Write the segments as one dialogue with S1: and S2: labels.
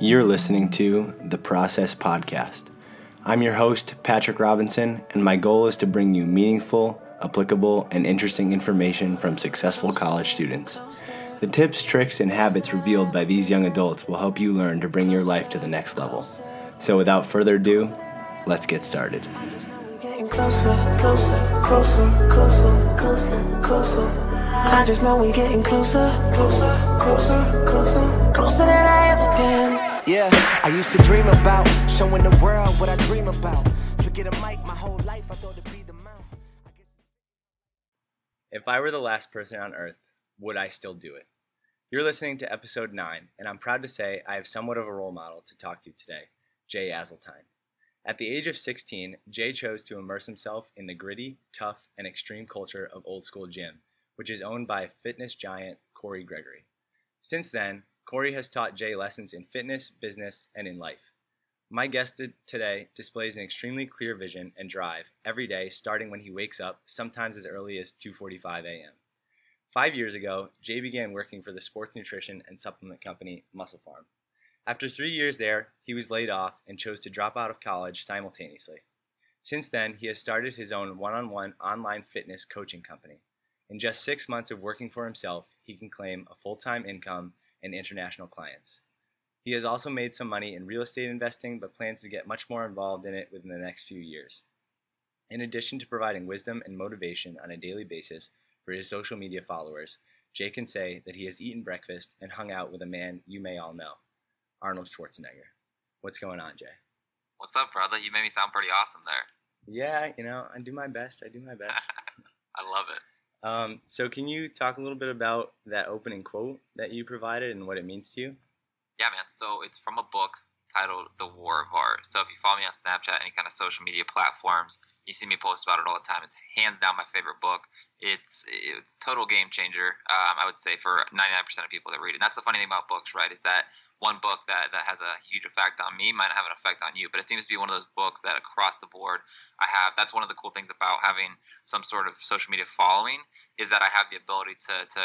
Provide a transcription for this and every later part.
S1: You're listening to the Process Podcast. I'm your host, Patrick Robinson, and my goal is to bring you meaningful, applicable, and interesting information from successful college students. The tips, tricks, and habits revealed by these young adults will help you learn to bring your life to the next level. So, without further ado, let's get started.
S2: Closer, closer, closer, closer, closer, closer. I just know we getting closer, closer, closer, closer, closer.
S3: Yeah, I used to dream about showing the world what I dream about. Forget a mic, my whole life I thought to be the mouth.
S1: If I were the last person on earth, would I still do it? You're listening to episode 9, and I'm proud to say I have somewhat of a role model to talk to today, Jay Azeltine. At the age of 16, Jay chose to immerse himself in the gritty, tough, and extreme culture of old school gym which is owned by fitness giant Cory Gregory. Since then, Cory has taught Jay lessons in fitness, business, and in life. My guest today displays an extremely clear vision and drive every day starting when he wakes up, sometimes as early as 2:45 a.m. 5 years ago, Jay began working for the sports nutrition and supplement company MusclePharm. After 3 years there, he was laid off and chose to drop out of college simultaneously. Since then, he has started his own one-on-one online fitness coaching company. In just six months of working for himself, he can claim a full time income and international clients. He has also made some money in real estate investing, but plans to get much more involved in it within the next few years. In addition to providing wisdom and motivation on a daily basis for his social media followers, Jay can say that he has eaten breakfast and hung out with a man you may all know, Arnold Schwarzenegger. What's going on, Jay?
S4: What's up, brother? You made me sound pretty awesome there.
S1: Yeah, you know, I do my best. I do my best.
S4: I love it.
S1: Um, so, can you talk a little bit about that opening quote that you provided and what it means to you?
S4: Yeah, man. So, it's from a book titled The War of Art. So, if you follow me on Snapchat, any kind of social media platforms, you see me post about it all the time. It's hands down my favorite book. It's it's total game changer. Um, I would say for 99% of people that read it. And that's the funny thing about books, right? Is that one book that that has a huge effect on me might have an effect on you, but it seems to be one of those books that across the board I have. That's one of the cool things about having some sort of social media following is that I have the ability to to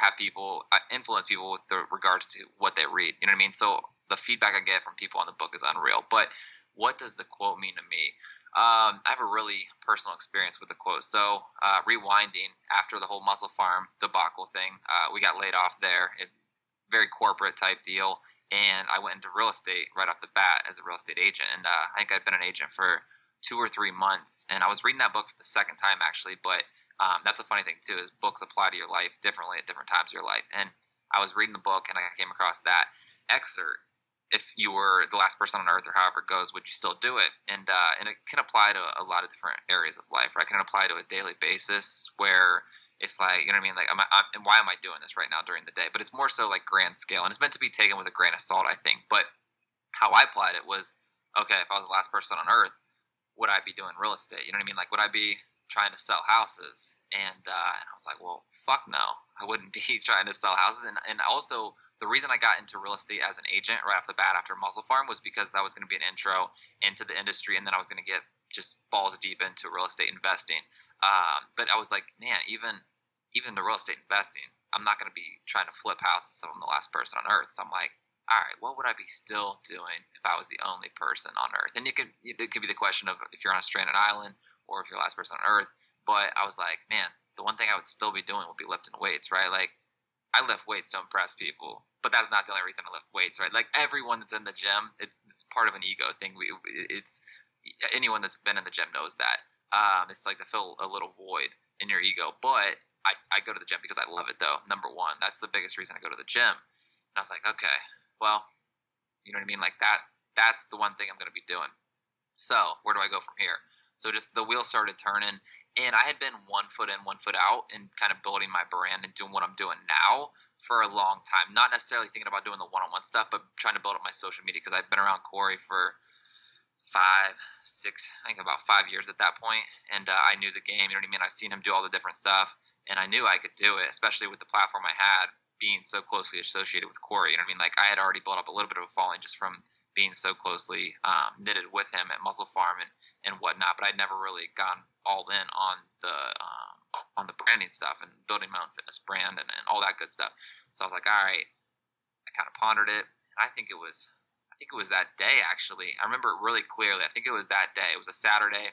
S4: have people uh, influence people with regards to what they read. You know what I mean? So the feedback I get from people on the book is unreal. But what does the quote mean to me? Um, I have a really personal experience with the quote. So, uh, rewinding after the whole MusclePharm debacle thing, uh, we got laid off there. It, very corporate type deal, and I went into real estate right off the bat as a real estate agent. And uh, I think I'd been an agent for two or three months, and I was reading that book for the second time actually. But um, that's a funny thing too is books apply to your life differently at different times of your life. And I was reading the book, and I came across that excerpt if you were the last person on earth or however it goes, would you still do it? And uh, and it can apply to a lot of different areas of life, right? It can apply to a daily basis where it's like you know what I mean, like I'm, I'm, and why am I doing this right now during the day? But it's more so like grand scale, and it's meant to be taken with a grain of salt, I think. But how I applied it was, okay, if I was the last person on earth, would I be doing real estate? You know what I mean? Like, would I be trying to sell houses? And, uh, and I was like, well, fuck no, I wouldn't be trying to sell houses. And, and also, the reason I got into real estate as an agent right off the bat after MusclePharm was because that was going to be an intro into the industry, and then I was going to get just balls deep into real estate investing. Um, but I was like, man, even even the real estate investing, I'm not going to be trying to flip houses. I'm the last person on earth. So I'm like, all right, what would I be still doing if I was the only person on earth? And it could it could be the question of if you're on a stranded island or if you're the last person on earth. But I was like, man, the one thing I would still be doing would be lifting weights, right? Like I lift weights to impress people, but that's not the only reason I lift weights, right? Like everyone that's in the gym, it's it's part of an ego thing. We it's anyone that's been in the gym knows that. Um, it's like to fill a little void in your ego. But I I go to the gym because I love it though. Number one, that's the biggest reason I go to the gym. And I was like, okay, well, you know what I mean? Like that. That's the one thing I'm going to be doing. So where do I go from here? So just the wheel started turning, and I had been one foot in, one foot out, and kind of building my brand and doing what I'm doing now for a long time. Not necessarily thinking about doing the one-on-one stuff, but trying to build up my social media because I've been around Cory for five, six, I think about five years at that point, and uh, I knew the game. You know what I mean? I've seen him do all the different stuff, and I knew I could do it, especially with the platform I had being so closely associated with Cory. You know what I mean? Like I had already built up a little bit of a following just from being so closely um, knitted with him at MusclePharm and, and whatnot. But I'd never really gone all in on the um, on the branding stuff and building my own fitness brand and, and all that good stuff. So I was like, all right, I kind of pondered it. And I think it was I think it was that day actually. I remember it really clearly. I think it was that day. It was a Saturday.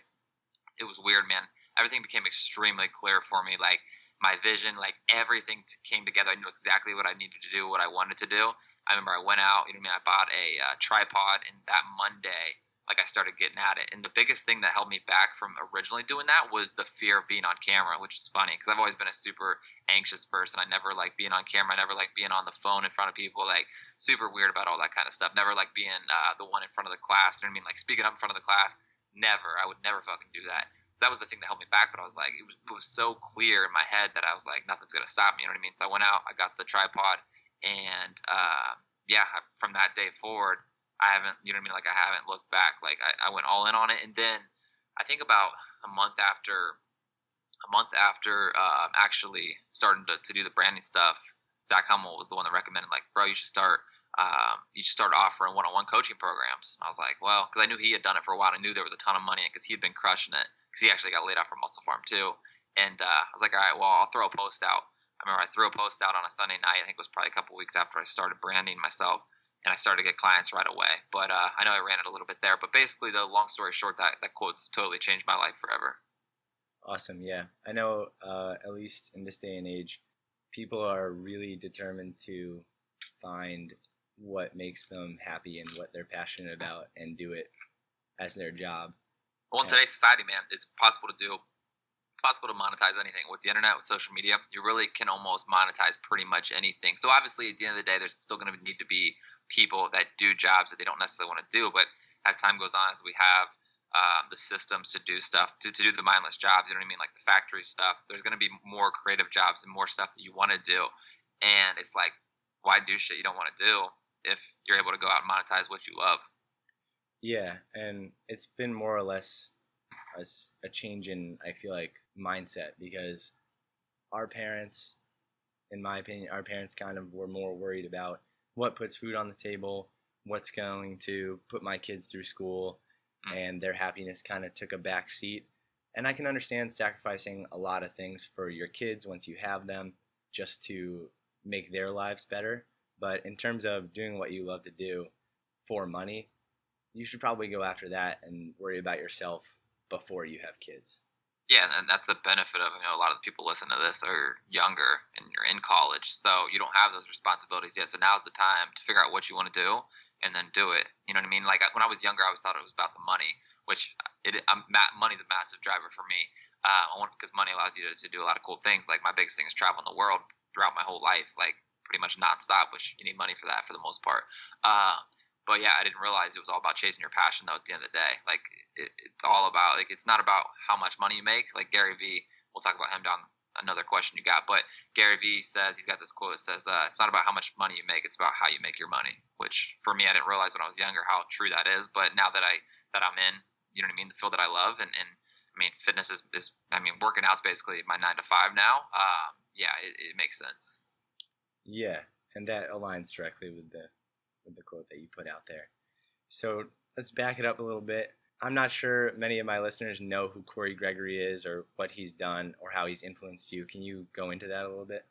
S4: It was weird, man. Everything became extremely clear for me. Like my vision, like everything came together. I knew exactly what I needed to do, what I wanted to do. I remember I went out. You know what I mean? I bought a uh, tripod, and that Monday like I started getting at it. And the biggest thing that held me back from originally doing that was the fear of being on camera, which is funny because I've always been a super anxious person. I never like being on camera. I never like being on the phone in front of people. Like super weird about all that kind of stuff. Never like being uh, the one in front of the class. You know what I mean? Like speaking up in front of the class. Never. I would never fucking do that. So that was the thing that held me back. But I was like, it was, it was so clear in my head that I was like, nothing's gonna stop me. You know what I mean? So I went out. I got the tripod, and uh, yeah, from that day forward I haven't, you know what I mean? Like I haven't looked back. Like I, I went all in on it, and then I think about a month after, a month after uh, actually starting to, to do the branding stuff, Zach Hummel was the one that recommended, like, bro, you should start, um, you should start offering one-on-one coaching programs. And I was like, well, because I knew he had done it for a while. and I knew there was a ton of money because he had been crushing it. Because he actually got laid off from MusclePharm too. And uh, I was like, all right, well, I'll throw a post out. I remember I threw a post out on a Sunday night. I think it was probably a couple weeks after I started branding myself and I started to get clients right away. But uh, I know I ran it a little bit there. But basically, the long story short, that that quote's totally changed my life forever.
S1: Awesome. Yeah, I know. Uh, at least in this day and age, people are really determined to find what makes them happy and what they're passionate about, and do it as their job.
S4: Well, in today's society, man, it's possible to do. It's possible to monetize anything with the internet, with social media. You really can almost monetize pretty much anything. So obviously, at the end of the day, there's still going to need to be people that do jobs that they don't necessarily want to do. But as time goes on, as we have um, the systems to do stuff, to, to do the mindless jobs, you know what I mean, like the factory stuff, there's going to be more creative jobs and more stuff that you want to do. And it's like, why do shit you don't want to do if you're able to go out and monetize what you love?
S1: Yeah, and it's been more or less a, a change in I feel like mindset because our parents, in my opinion, our parents kind of were more worried about what puts food on the table, what's going to put my kids through school,
S4: Mm.
S1: and their happiness kind of took a back seat. And I can understand sacrificing a lot of things for your kids once you have them just to make their lives better. But in terms of doing what you love to do for money, you should probably go after that and worry about yourself before you have kids.
S4: Yeah, and that's the benefit of you know a lot of the people listen to this are younger and you're in college, so you don't have those responsibilities yet. So now's the time to figure out what you want to do and then do it. You know what I mean? Like when I was younger, I always thought it was about the money, which it ma- money's a massive driver for me. Uh, because money allows you to, to do a lot of cool things. Like my biggest thing is traveling the world throughout my whole life, like pretty much nonstop, which you need money for that for the most part. Uh, but yeah, I didn't realize it was all about chasing your passion though. At the end of the day, like it, it's all about like it's not about how much money you make. Like Gary Vee, we'll talk about him down another question you got. But Gary Vee says he's got this quote that says, uh, "It's not about how much money you make; it's about how you make your money." Which for me, I didn't realize when I was younger how true that is. But now that I that I'm in, you know what I mean, the field that I love, and and I mean, fitness is, is I mean, working out's basically my nine to five now. Um, yeah, it, it makes sense.
S1: Yeah, and that aligns directly with the with the quote that you put out there. So let's back it up a little bit. I'm not sure many of my listeners know who Cory Gregory is or what he's done or how he's influenced you. Can you go into that a little bit?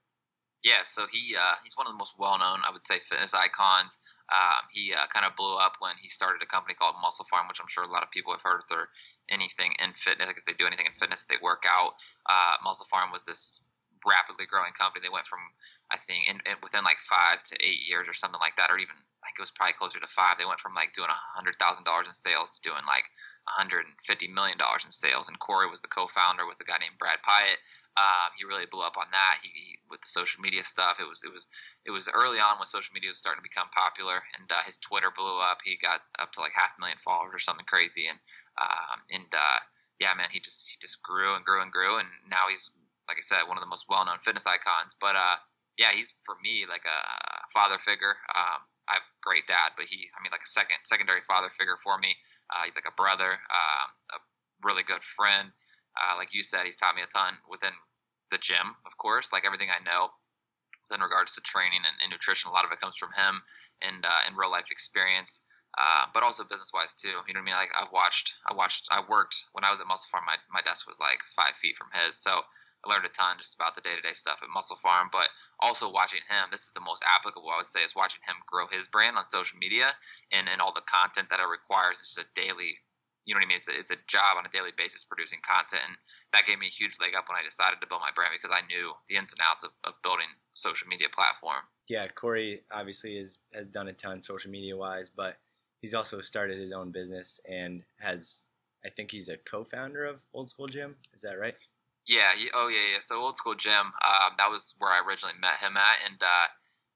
S4: Yeah, so he uh, he's one of the most well-known, I would say, fitness icons. Um, he uh, kind of blew up when he started a company called MusclePharm, which I'm sure a lot of people have heard if they're anything in fitness. Like if they do anything in fitness, they work out. Uh, MusclePharm was this rapidly growing company. They went from I think in, in within like five to eight years or something like that, or even like it was probably closer to five. They went from like doing hundred thousand dollars in sales to doing like 150 million dollars in sales. And Cory was the co-founder with a guy named Brad Pyatt. Um, he really blew up on that. He, he with the social media stuff. It was it was it was early on when social media was starting to become popular, and uh, his Twitter blew up. He got up to like half a million followers or something crazy, and um, and uh, yeah, man, he just he just grew and grew and grew, and now he's like I said, one of the most well-known fitness icons. But uh, yeah, he's for me like a father figure. Um, I have a great dad, but he, I mean, like a second secondary father figure for me. Uh, he's like a brother, um, a really good friend. Uh, like you said, he's taught me a ton within the gym, of course. Like everything I know in regards to training and, and nutrition, a lot of it comes from him and uh, real life experience. Uh, but also business wise too. You know what I mean? Like I've watched, I watched, I worked when I was at MusclePharm. My, my desk was like five feet from his. So I learned a ton just about the day to day stuff at MusclePharm. But also watching him, this is the most applicable I would say is watching him grow his brand on social media and and all the content that it requires. It's just a daily you know what I mean? It's a, it's a job on a daily basis producing content. And that gave me a huge leg up when I decided to build my brand because I knew the ins and outs of, of building a social media platform.
S1: Yeah, Cory obviously is, has done a ton social media wise, but he's also started his own business and has, I think he's a co founder of Old School Gym. Is that right?
S4: Yeah. oh, yeah, yeah. So Old School Gym, um, that was where I originally met him at. And, uh,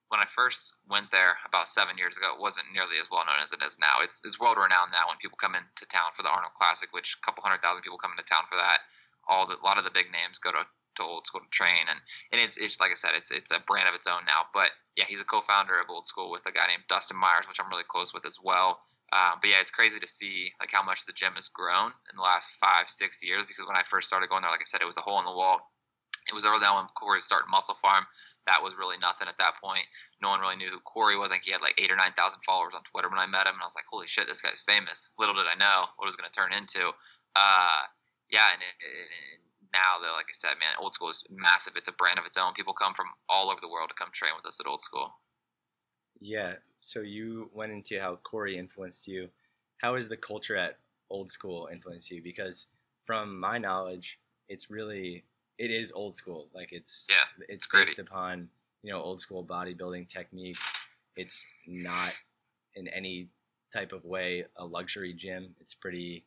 S4: when I first went there about seven years ago, it wasn't nearly as well known as it is now. It's, it's world renowned now when people come into town for the Arnold Classic, which a couple hundred thousand people come into town for that. All the, a lot of the big names go to, to Old School to train, and, and it's it's like I said, it's it's a brand of its own now. But yeah, he's a co-founder of Old School with a guy named Dustin Myers, which I'm really close with as well. Um, but yeah, it's crazy to see like how much the gym has grown in the last five six years. Because when I first started going there, like I said, it was a hole in the wall it was early on when Cory started MusclePharm. That was really nothing at that point. No one really knew who Cory was. Think he had like eight or nine thousand followers on Twitter when I met him, and I was like, "Holy shit, this guy's famous!" Little did I know what it was going to turn into. Uh, yeah, and, it, it, now though, like I said, man, Old School is massive. It's a brand of its own. People come from all over the world to come train with us at Old School.
S1: Yeah. So you went into how Cory influenced you. How has the culture at Old School influenced you? Because from my knowledge, it's really it is old school. Like it's
S4: yeah,
S1: it's based upon you know old school bodybuilding techniques. It's not in any type of way a luxury gym. It's pretty,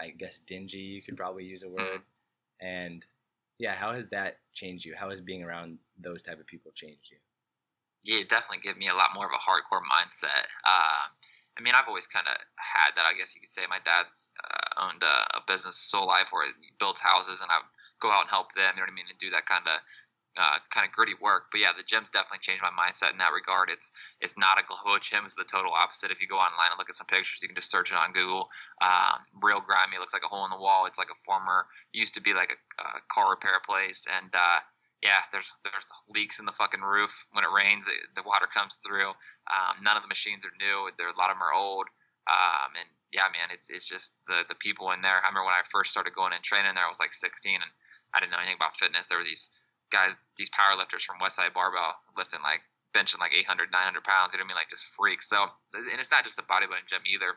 S1: I guess, dingy. You could probably use a word. Mm-hmm. And yeah, how has that changed you? How has being around those type of people changed you?
S4: Yeah, it definitely gave me a lot more of a hardcore mindset. Uh, I mean, I've always kind of had that. I guess you could say my dad's uh, owned a, a business so life where he builds houses, and I would go out and help them. You know what I mean? And do that kind of uh, kind of gritty work. But yeah, the gym's definitely changed my mindset in that regard. It's it's not a glow gym; it's the total opposite. If you go online and look at some pictures, you can just search it on Google. Um, real grimy, looks like a hole in the wall. It's like a former used to be like a, a car repair place, and uh, yeah, there's there's leaks in the fucking roof when it rains. It, the water comes through. Um, none of the machines are new. There a lot of them are old. Um, and yeah, man, it's it's just the the people in there. I remember when I first started going and training there, I was like 16, and I didn't know anything about fitness. There were these guys, these power lifters from Westside Barbell lifting like benching like 800, 900 pounds. You know what I mean? Like just freaks. So, and it's not just a bodybuilding gym either.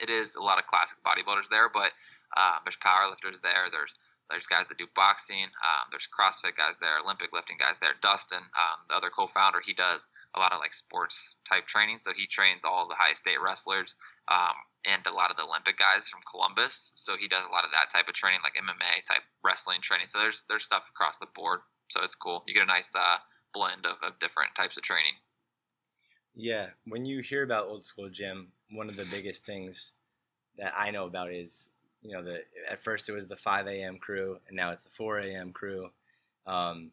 S4: It is a lot of classic bodybuilders there, but uh, there's power lifters there. There's there's guys that do boxing. Um, there's CrossFit guys there, Olympic lifting guys there. Dustin, um, the other co-founder, he does a lot of like sports type training. So he trains all the high state wrestlers um, and a lot of the Olympic guys from Columbus. So he does a lot of that type of training, like MMA type wrestling training. So there's there's stuff across the board. So it's cool. You get a nice uh, blend of, of different types of training.
S1: Yeah, when you hear about old school gym, one of the biggest things that I know about is you know the at first it was the 5 a.m. crew and now it's the 4 a.m. crew. Um,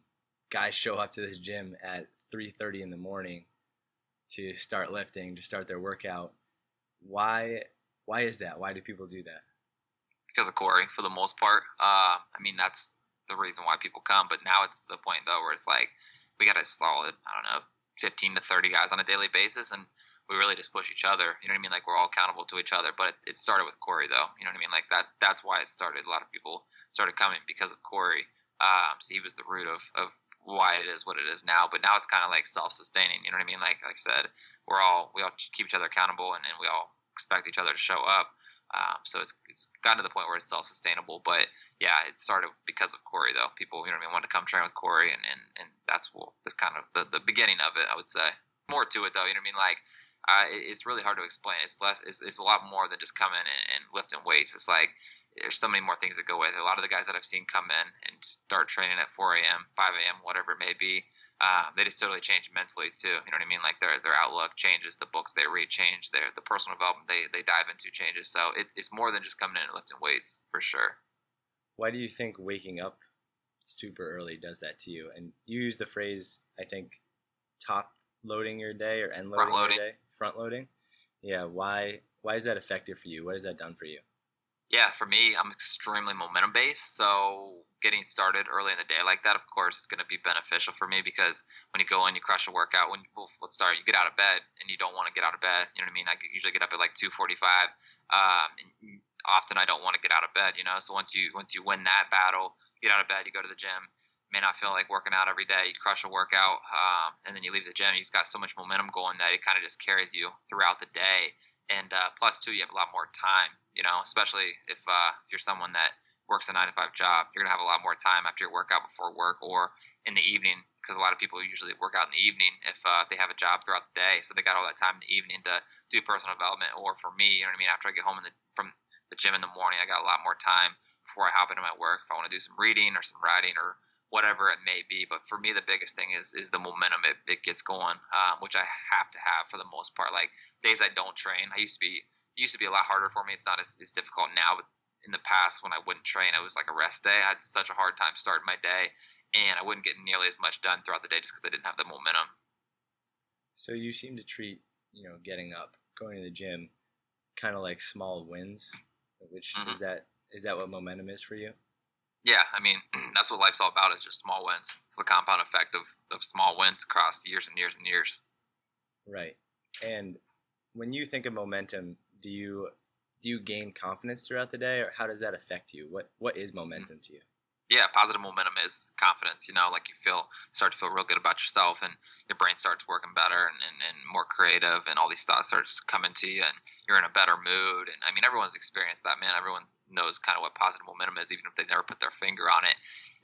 S1: guys show up to this gym at 3:30 in the morning to start lifting to start their workout. Why why is that? Why do people do that?
S4: Because of Cory, for the most part. Uh, I mean, that's the reason why people come. But now it's to the point though where it's like we got a solid, I don't know, 15 to 30 guys on a daily basis, and we really just push each other. You know what I mean? Like we're all accountable to each other. But it, it started with Cory, though. You know what I mean? Like that. That's why it started. A lot of people started coming because of Cory. Um, so he was the root of, of why it is what it is now. But now it's kind of like self-sustaining. You know what I mean? Like like I said, we're all we all keep each other accountable, and, and we all expect each other to show up. Um, so it's it's gotten to the point where it's self-sustainable. But yeah, it started because of Cory, though. People, you know what I mean, wanted to come train with Cory, and and, and that's well, that's kind of the, the beginning of it, I would say. More to it, though. You know what I mean? Like uh, it's really hard to explain. It's less. It's, it's a lot more than just coming and, and lifting weights. It's like there's so many more things that go with it. A lot of the guys that I've seen come in and start training at 4 a.m., 5 a.m., whatever it may be, uh, they just totally change mentally too. You know what I mean? Like their their outlook changes, the books they read change, their the personal development they, they dive into changes. So it, it's more than just coming in and lifting weights for sure.
S1: Why do you think waking up super early does that to you? And you use the phrase, I think, top loading your day or end loading, loading. your day front loading. Yeah, why why is that effective for you? What has that done for you?
S4: Yeah, for me, I'm extremely momentum based. So getting started early in the day like that, of course, is going to be beneficial for me because when you go in, you crush a workout. When well, let's start, you get out of bed and you don't want to get out of bed. You know what I mean? I usually get up at like 2:45. Um, often I don't want to get out of bed. You know, so once you once you win that battle, you get out of bed, you go to the gym. May not feel like working out every day. You crush a workout, um, and then you leave the gym. You just got so much momentum going that it kind of just carries you throughout the day. And uh, plus, two, you have a lot more time. You know, especially if uh, if you're someone that works a nine to five job, you're gonna have a lot more time after your workout before work or in the evening because a lot of people usually work out in the evening if uh, they have a job throughout the day, so they got all that time in the evening to do personal development. Or for me, you know what I mean, after I get home the, from the gym in the morning, I got a lot more time before I hop into my work. If I want to do some reading or some writing or whatever it may be. But for me, the biggest thing is is the momentum it, it gets going, um, which I have to have for the most part. Like days I don't train, I used to be it used to be a lot harder for me. It's not as, as difficult now, but in the past when I wouldn't train, it was like a rest day. I had such a hard time starting my day, and I wouldn't get nearly as much done throughout the day just because I didn't have the momentum.
S1: So you seem to treat, you know, getting up, going to the gym, kind of like small wins. Which
S4: Mhm.
S1: is that is that what momentum is for you?
S4: Yeah, I mean that's what life's all about is just small wins. It's the compound effect of, of small wins across years and years and years.
S1: Right. And when you think of momentum, do you do you gain confidence throughout the day, or how does that affect you? What what is mm-hmm. momentum to you?
S4: yeah, positive momentum is confidence. You know, like you feel start to feel real good about yourself, and your brain starts working better and, and, and more creative, and all these thoughts starts coming to you, and you're in a better mood. And I mean, everyone's experienced that, man. Everyone knows kind of what positive momentum is, even if they never put their finger on it.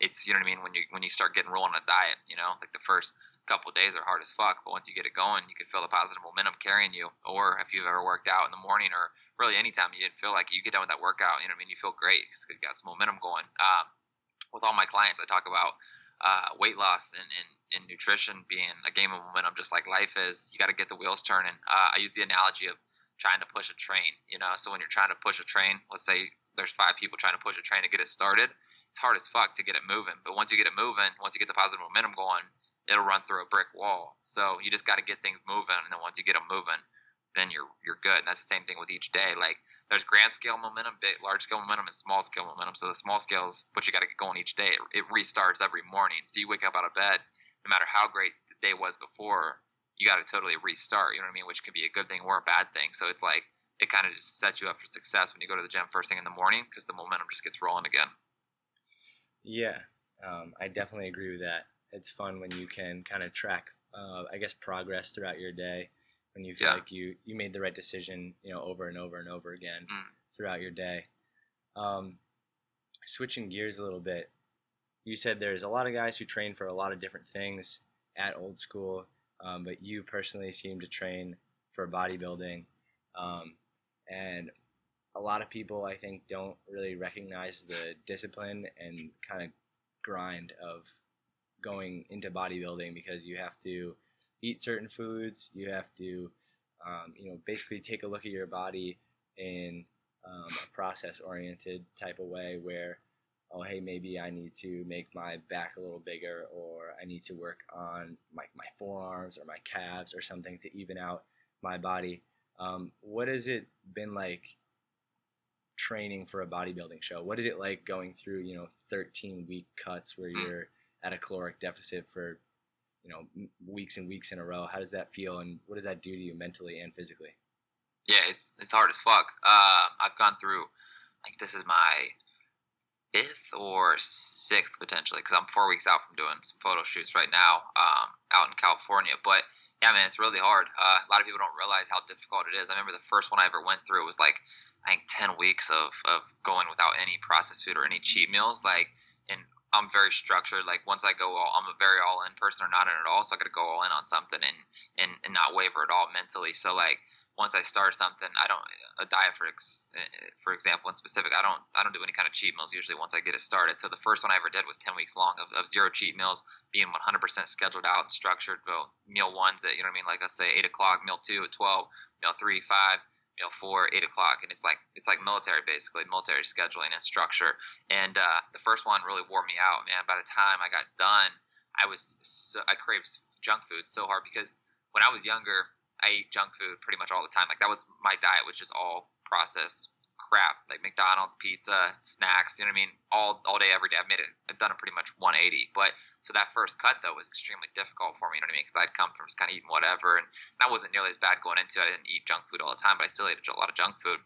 S4: It's you know what I mean when you when you start getting rolling on a diet. You know, like the first couple days are hard as fuck, but once you get it going, you can feel the positive momentum carrying you. Or if you've ever worked out in the morning, or really anytime you didn't feel like you get done with that workout, you know what I mean, you feel great because you got some momentum going. Um, with all my clients, I talk about uh, weight loss and, and, and nutrition being a game of momentum, just like life is. You got to get the wheels turning. Uh, I use the analogy of trying to push a train. You know, so when you're trying to push a train, let's say there's five people trying to push a train to get it started. It's hard as fuck to get it moving, but once you get it moving, once you get the positive momentum going, it'll run through a brick wall. So you just got to get things moving, and then once you get them moving, then you're you're good. And that's the same thing with each day. Like there's grand scale momentum, big, large scale momentum, and small scale momentum. So the small scales, but you got to get going each day. It, it restarts every morning. So you wake up out of bed, no matter how great the day was before, you got to totally restart. You know what I mean? Which could be a good thing or a bad thing. So it's like it kind of just sets you up for success when you go to the gym first thing in the morning because the momentum just gets rolling again.
S1: Yeah, um, I definitely agree with that. It's fun when you can kind of track, uh, I guess, progress throughout your day. When you feel
S4: Yeah.
S1: like you you made the right decision, you know, over and over and over again
S4: Mm.
S1: throughout your day. Um, switching gears a little bit, you said there's a lot of guys who train for a lot of different things at old school, um, but you personally seem to train for bodybuilding. Um, and a lot of people, I think, don't really recognize the discipline and kind of grind of going into bodybuilding because you have to eat certain foods, you have to, um, you know, basically take a look at your body in um, a process-oriented type of way where oh hey maybe i need to make my back a little bigger or i need to work on my, my forearms or my calves or something to even out my body um, what has it been like training for a bodybuilding show what is it like going through you know 13 week cuts where
S4: Mm.
S1: you're at a caloric deficit for you know weeks and weeks in a row how does that feel and what does that do to you mentally and physically
S4: Yeah, it's it's hard as fuck. Uh, I've gone through, like this is my fifth or sixth potentially, because I'm four weeks out from doing some photo shoots right now, um, out in California. But yeah, man, it's really hard. Uh, a lot of people don't realize how difficult it is. I remember the first one I ever went through was like I think ten weeks of of going without any processed food or any cheat meals. Like, and I'm very structured. Like once I go all, I'm a very all in person or not in at all. So I got to go all in on something and and and not waver at all mentally. So like once I start something, I don't a diet for ex, for example in specific. I don't I don't do any kind of cheat meals usually once I get it started. So the first one I ever did was ten weeks long of, of zero cheat meals, being 100% scheduled out and structured. Well, meal ones at you know what I mean, like let's say eight o'clock, meal two at twelve, meal three five, meal four eight o'clock, and it's like it's like military basically, military scheduling and structure. And uh, the first one really wore me out, man. By the time I got done, I was so, I craved junk food so hard because when I was younger. I ate junk food pretty much all the time. Like that was my diet, was just all processed crap, like McDonald's, pizza, snacks. You know what I mean? All all day, every day. I've made it. I've done it pretty much 180. But so that first cut though was extremely difficult for me. You know what I mean? Because I'd come from just kind of eating whatever, and, and I wasn't nearly as bad going into it. I didn't eat junk food all the time, but I still ate a lot of junk food.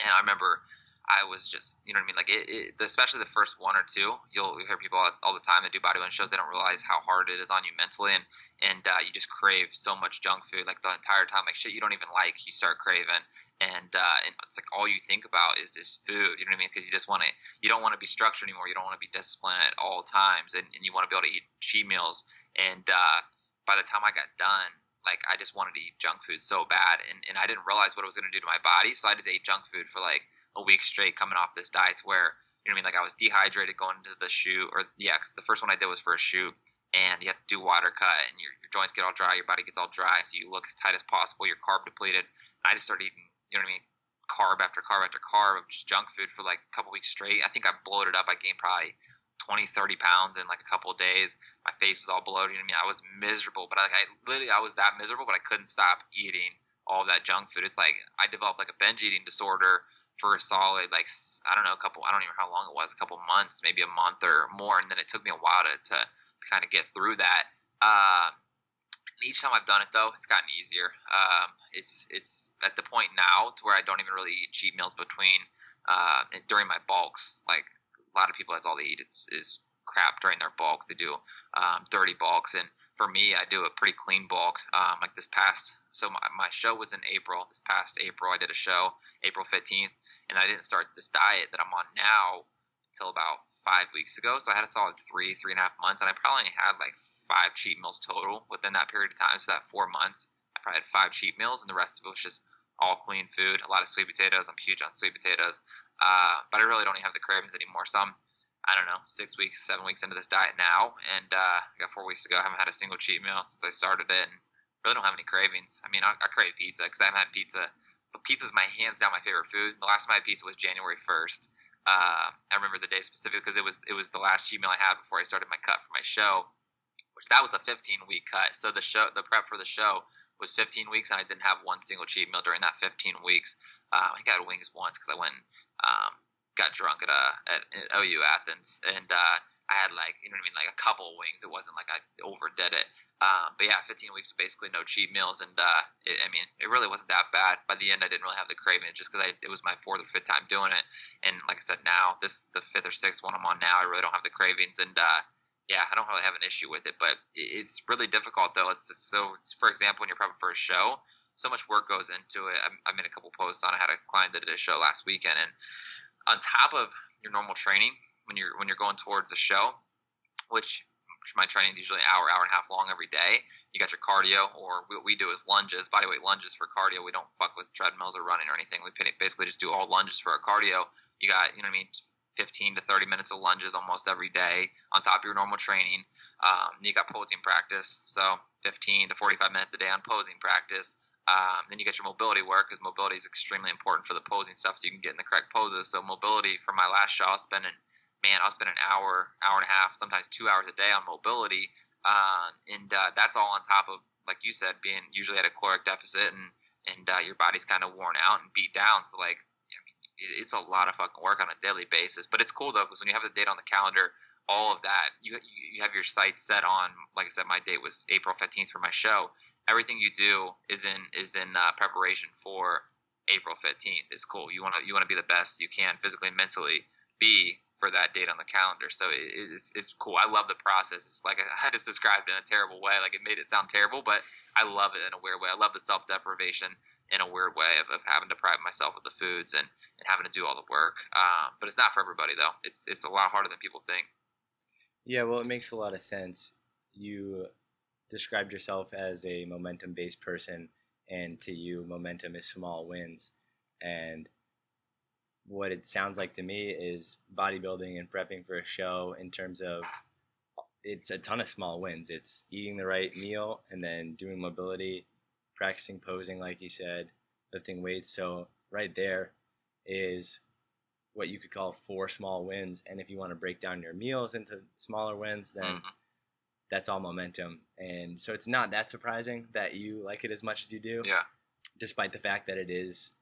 S4: And I remember I was just, you know what I mean? Like, it, it, especially the first one or two, you'll hear people all, the time that do bodybuilding shows. They don't realize how hard it is on you mentally, and and uh, you just crave so much junk food like the entire time. Like shit you don't even like, you start craving, and uh, and it's like all you think about is this food. You know what I mean? Because you just want to, you don't want to be structured anymore. You don't want to be disciplined at all times, and, and you want to be able to eat cheat meals. And uh, by the time I got done, like I just wanted to eat junk food so bad, and, and I didn't realize what it was to do to my body. So I just ate junk food for like a week straight, coming off this diet. To where you know what I mean? Like I was dehydrated going into the shoot, or yeah, cause the first one I did was for a shoot, and you have to do water cut, and your, your joints get all dry, your body gets all dry, so you look as tight as possible. You're carb depleted. And I just started eating, you know what I mean? Carb after carb after carb of just junk food for like a couple weeks straight. I think I bloated up. I gained probably 20, 30 pounds in like a couple of days. My face was all bloated. I mean, I was miserable, but I, I literally I was that miserable, but I couldn't stop eating all that junk food. It's like I developed like a binge eating disorder for a solid like I don't know a couple I don't even know how long it was a couple months maybe a month or more and then it took me a while to to, kind of get through that. Uh, each time I've done it though, it's gotten easier. Um, it's it's at the point now to where I don't even really eat cheat meals between uh, during my bulks. Like a lot of people that's all they eat is, is crap during their bulks. They do um, dirty bulks, and for me, I do a pretty clean bulk. Um, like this past, so my, my show was in April. This past April, I did a show, April fifteenth, and I didn't start this diet that I'm on now until about five weeks ago. So I had a solid three, three and a half months, and I probably had like five cheat meals total within that period of time. So that four months, I probably had five cheat meals, and the rest of it was just all clean food. A lot of sweet potatoes. I'm huge on sweet potatoes. Uh, but I really don't have the cravings anymore. So I'm, I don't know, six weeks, seven weeks into this diet now, and uh, I got four weeks to go. I haven't had a single cheat meal since I started it, and really don't have any cravings. I mean, I, I crave pizza because I haven't had pizza. But pizza is my hands down my favorite food. The last time I had pizza was January 1st. Uh, I remember the day specifically because it was it was the last cheat meal I had before I started my cut for my show, which that was a 15 week cut. So the show, the prep for the show was 15 weeks, and I didn't have one single cheat meal during that 15 weeks. Um, I got wings once because I went um, got drunk at a at, at OU Athens, and uh, I had like you know what I mean, like a couple wings. It wasn't like I overdid it. Um, but yeah, 15 weeks of basically no cheat meals, and uh, it, I mean, it really wasn't that bad. By the end, I didn't really have the craving, just because it was my fourth or fifth time doing it. And like I said, now this the fifth or sixth one I'm on now, I really don't have the cravings, and uh, yeah, I don't really have an issue with it, but it's really difficult though. It's just so, for example, when you're prepping for a show, so much work goes into it. I made a couple posts on. I had a client that did a show last weekend, and on top of your normal training, when you're when you're going towards a show, which, which my training is usually an hour, hour and a half long every day. You got your cardio, or what we do is lunges, bodyweight lunges for cardio. We don't fuck with treadmills or running or anything. We basically just do all lunges for our cardio. You got, you know what I mean, 15 to 30 minutes of lunges almost every day on top of your normal training. Um, you got posing practice, so 15 to 45 minutes a day on posing practice. Um, then you get your mobility work because mobility is extremely important for the posing stuff, so you can get in the correct poses. So mobility for my last show, I was spending, man, I was spending an hour, hour and a half, sometimes two hours a day on mobility, uh, and uh, that's all on top of, like you said, being usually at a caloric deficit and and uh, your body's kind of worn out and beat down. So like it's a lot of fucking work on a daily basis. But it's cool though because when you have the date on the calendar, all of that you you have your sights set on. Like I said, my date was April fifteenth for my show. Everything you do is in is in uh, preparation for April fifteenth. It's cool. You want to you want to be the best you can physically mentally be for that date on the calendar. So it, it's, it's cool. I love the process. It's like I just described in a terrible way. Like it made it sound terrible, but I love it in a weird way. I love the self deprivation in a weird way of, of having to deprive myself of the foods and, and having to do all the work. Um, but it's not for everybody though. It's it's a lot harder than people think.
S1: Yeah, well, it makes a lot of sense. You described yourself as a momentum based person, and to you, momentum is small wins. And what it sounds like to me is bodybuilding and prepping for a show in terms of it's a ton of small wins. It's eating the right meal and then doing mobility, practicing posing, like you said, lifting weights. So, right there is what you could call four small wins. And if you want to break down your meals into smaller wins, then mm-hmm. That's all momentum. And so, it's not that surprising that you like it as much as you do.
S4: Yeah.
S1: Despite the fact that it is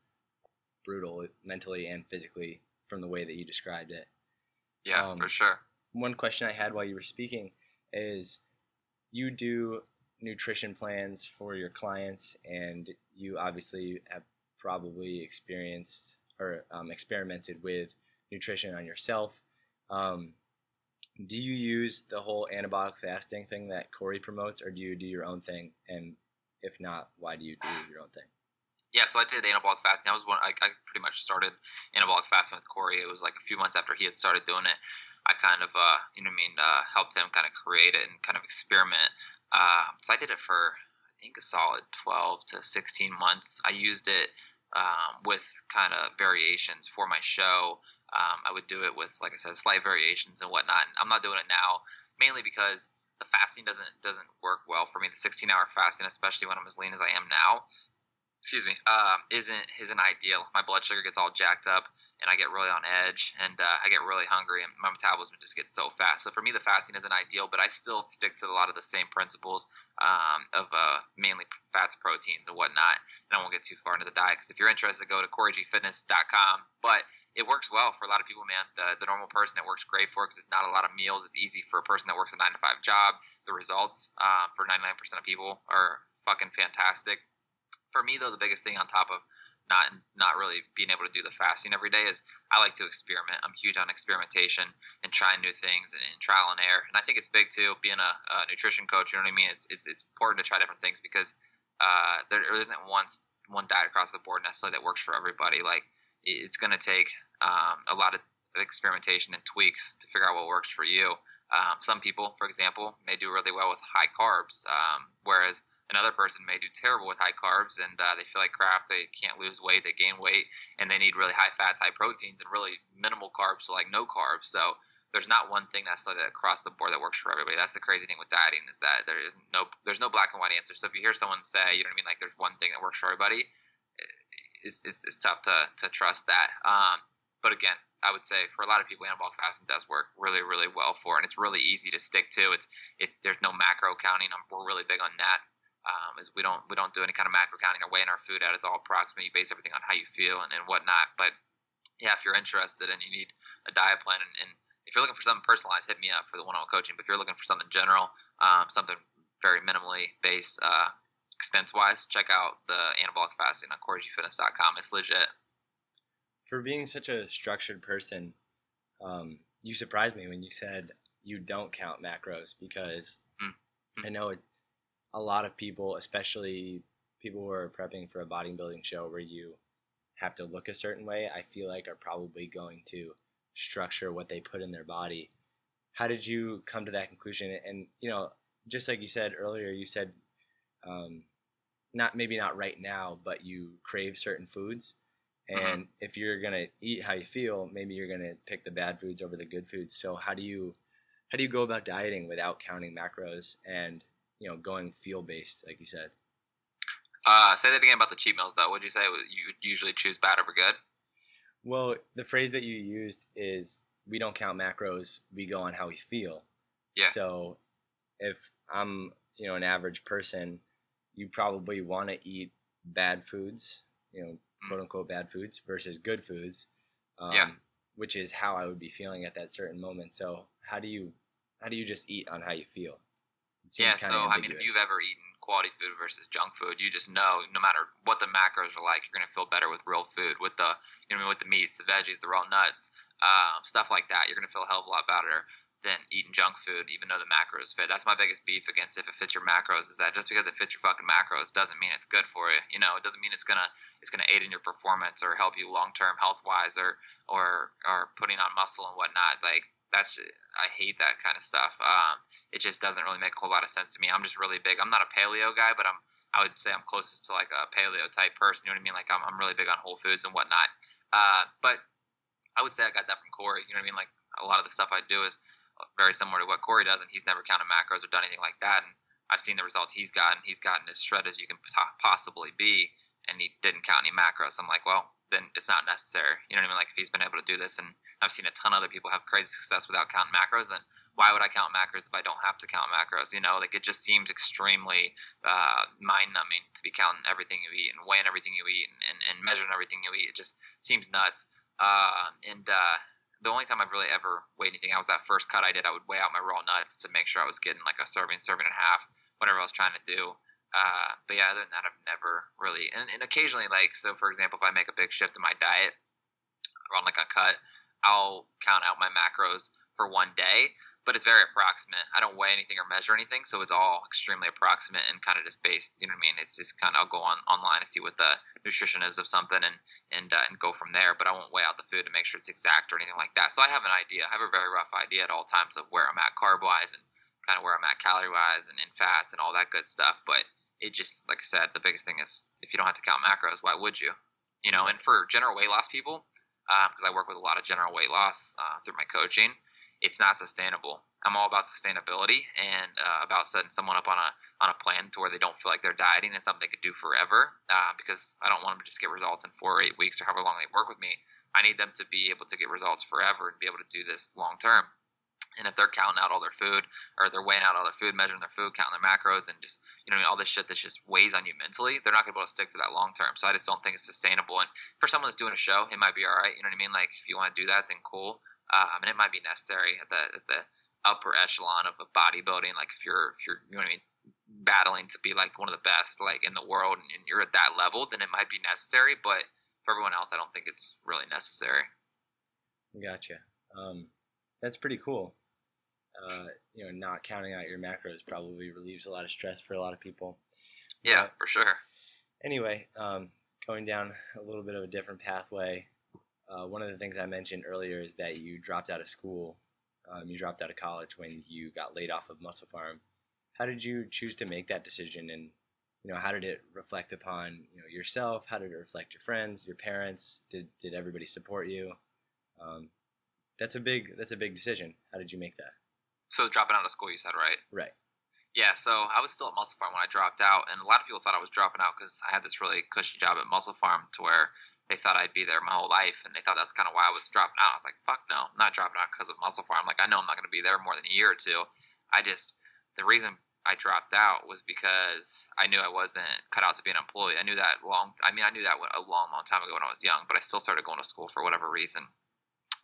S1: brutal mentally and physically from the way that you described it.
S4: Yeah, um, for sure.
S1: One question I had while you were speaking is you do nutrition plans for your clients and you obviously have probably experienced or um, experimented with nutrition on yourself. Um, do you use the whole anabolic fasting thing that Cory promotes, or do you do your own thing? And if not, why do you do your own thing?
S4: Yeah, so I did anabolic fasting. I was one. I, I pretty much started anabolic fasting with Cory. It was like a few months after he had started doing it. I kind of, uh, you know, I mean, uh, helped him kind of create it and kind of experiment. Uh, so I did it for I think a solid 12 to 16 months. I used it um, with kind of variations for my show. Um, I would do it with, like I said, slight variations and whatnot. I'm not doing it now mainly because the fasting doesn't doesn't work well for me. The 16 hour fasting, especially when I'm as lean as I am now, excuse me, um, isn't isn't ideal. My blood sugar gets all jacked up, and I get really on edge, and uh, I get really hungry, and my metabolism just gets so fast. So for me, the fasting isn't ideal, but I still stick to a lot of the same principles um, of uh, mainly fats, proteins, and whatnot. And I won't get too far into the diet because if you're interested, go to CoryGFitness.com. But it works well for a lot of people, man. The, the normal person it works great for because it's not a lot of meals. It's easy for a person that works a nine to five job. The results uh, for 99% of people are fucking fantastic for me though the biggest thing on top of not not really being able to do the fasting every day is I like to experiment. I'm huge on experimentation and trying new things and, and trial and error. And I think it's big too. Being a, a, nutrition coach, you know what I mean? It's it's, it's important to try different things because uh, there isn't one one diet across the board necessarily that works for everybody. Like it's going to take um, a lot of experimentation and tweaks to figure out what works for you. Um, some people, for example, may do really well with high carbs, um, whereas Another person may do terrible with high carbs and uh, they feel like crap. They can't lose weight, they gain weight, and they need really high fats, high proteins, and really minimal carbs, so like no carbs. So there's not one thing necessarily across the board that works for everybody. That's the crazy thing with dieting is that there is no there's no black and white answer. So if you hear someone say, you know what I mean, like there's one thing that works for everybody, it's, it's, it's tough to, to trust that. Um, but again, I would say for a lot of people, anabolic fasting does work really, really well for, and it's really easy to stick to. It's it, there's no macro counting. We're really big on that um, is we don't we don't do any kind of macro counting or weighing our food out. It's all approximate. You base everything on how you feel and, and whatnot. But yeah, if you're interested and you need a diet plan and, and if you're looking for something personalized, hit me up for the one-on-one coaching. But if you're looking for something general, um, something very minimally based uh, expense-wise, check out the anabolic fasting on CoryGFitness.com. It's legit.
S1: For being such a structured person, um, you surprised me when you said you don't count macros because mm-hmm. I know it a lot of people, especially people who are prepping for a bodybuilding show where you have to look a certain way, I feel like are probably going to structure what they put in their body. How did you come to that conclusion? And you know, just like you said earlier, you said um, not maybe not right now, but you crave certain foods. Uh-huh. And if you're gonna eat how you feel, maybe you're gonna pick the bad foods over the good foods. So how do you how do you go about dieting without counting macros and you know going feel based, like you said.
S4: Uh, say that again about the cheat meals, though. Would you say you usually choose bad over good?
S1: Well, the phrase that you used is we don't count macros, we go on how we feel.
S4: Yeah.
S1: So if I'm, you know, an average person, you probably want to eat bad foods, you know, mm. quote unquote bad foods versus good foods. Um, yeah. Which is how I would be feeling at that certain moment. So how do you, how do you just eat on how you feel?
S4: Yeah, so I mean, if you've ever eaten quality food versus junk food, you just know no matter what the macros are like, you're gonna feel better with real food, with the you know with the meats, the veggies, the raw nuts, um, stuff like that. You're gonna feel a hell of a lot better than eating junk food, even though the macros fit. That's my biggest beef against if it fits your macros is that just because it fits your fucking macros doesn't mean it's good for you. You know, it doesn't mean it's gonna it's gonna aid in your performance or help you long term health wise or or or putting on muscle and whatnot. Like that's just, I hate that kind of stuff. Um, it just doesn't really make a whole lot of sense to me. I'm just really big. I'm not a paleo guy, but I'm I would say I'm closest to like a paleo type person. You know what I mean? Like I'm I'm really big on whole foods and whatnot. Uh, but I would say I got that from Cory. You know what I mean? Like a lot of the stuff I do is very similar to what Cory does, and he's never counted macros or done anything like that. And I've seen the results he's gotten. He's gotten as shred as you can possibly be, and he didn't count any macros. I'm like, well, then it's not necessary. You know what I mean? Like if he's been able to do this, and I've seen a ton of other people have crazy success without counting macros, then why would I count macros if I don't have to count macros? You know, like it just seems extremely uh, mind numbing to be counting everything you eat and weighing everything you eat and, and, and measuring everything you eat. It just seems nuts. Uh, and uh, the only time I've really ever weighed anything out was that first cut I did. I would weigh out my raw nuts to make sure I was getting like a serving, serving and a half, whatever I was trying to do. Uh, but yeah, other than that, I've never really, and, and occasionally, like, so for example, if I make a big shift in my diet, around like a cut, I'll count out my macros for one day, but it's very approximate. I don't weigh anything or measure anything, so it's all extremely approximate and kind of just based. You know what I mean? It's just kind of I'll go on online and see what the nutrition is of something and and uh, and go from there. But I won't weigh out the food to make sure it's exact or anything like that. So I have an idea. I have a very rough idea at all times of where I'm at carb wise and kind of where I'm at calorie wise and in fats and all that good stuff. But it just like I said, the biggest thing is if you don't have to count macros, why would you? You know, and for general weight loss people, because um, I work with a lot of general weight loss uh, through my coaching, it's not sustainable. I'm all about sustainability and uh, about setting someone up on a on a plan to where they don't feel like they're dieting and something they could do forever. Uh, because I don't want them to just get results in four or eight weeks or however long they work with me. I need them to be able to get results forever and be able to do this long term. And if they're counting out all their food or they're weighing out all their food, measuring their food, counting their macros, and just you know all this shit that just weighs on you mentally, they're not gonna be able to stick to that long term. So I just don't think it's sustainable. And for someone that's doing a show, it might be all right. You know what I mean? Like if you want to do that, then cool. Um, and it might be necessary at the at the upper echelon of, of bodybuilding. Like if you're if you're you know what I mean, battling to be like one of the best like in the world, and, and you're at that level, then it might be necessary. But for everyone else, I don't think it's really necessary.
S1: Gotcha. Um, that's pretty cool. Uh, you know, not counting out your macros probably relieves a lot of stress for a lot of people.
S4: Yeah, but for sure.
S1: Anyway, um, going down a little bit of a different pathway. Uh, one of the things I mentioned earlier is that you dropped out of school. Um, you dropped out of college when you got laid off of MusclePharm. How did you choose to make that decision, and you know, how did it reflect upon you know yourself? How did it reflect your friends, your parents? Did did everybody support you? Um, that's a big that's a big decision. How did you make that?
S4: So dropping out of school, you said, right?
S1: Right.
S4: Yeah, so I was still at MusclePharm when I dropped out, and a lot of people thought I was dropping out because I had this really cushy job at MusclePharm to where they thought I'd be there my whole life, and they thought that's kind of why I was dropping out. I was like, fuck no, I'm not dropping out because of MusclePharm. Like, I know I'm not going to be there more than a year or two. I just, the reason I dropped out was because I knew I wasn't cut out to be an employee. I knew that long, I mean, I knew that a long, long time ago when I was young, but I still started going to school for whatever reason.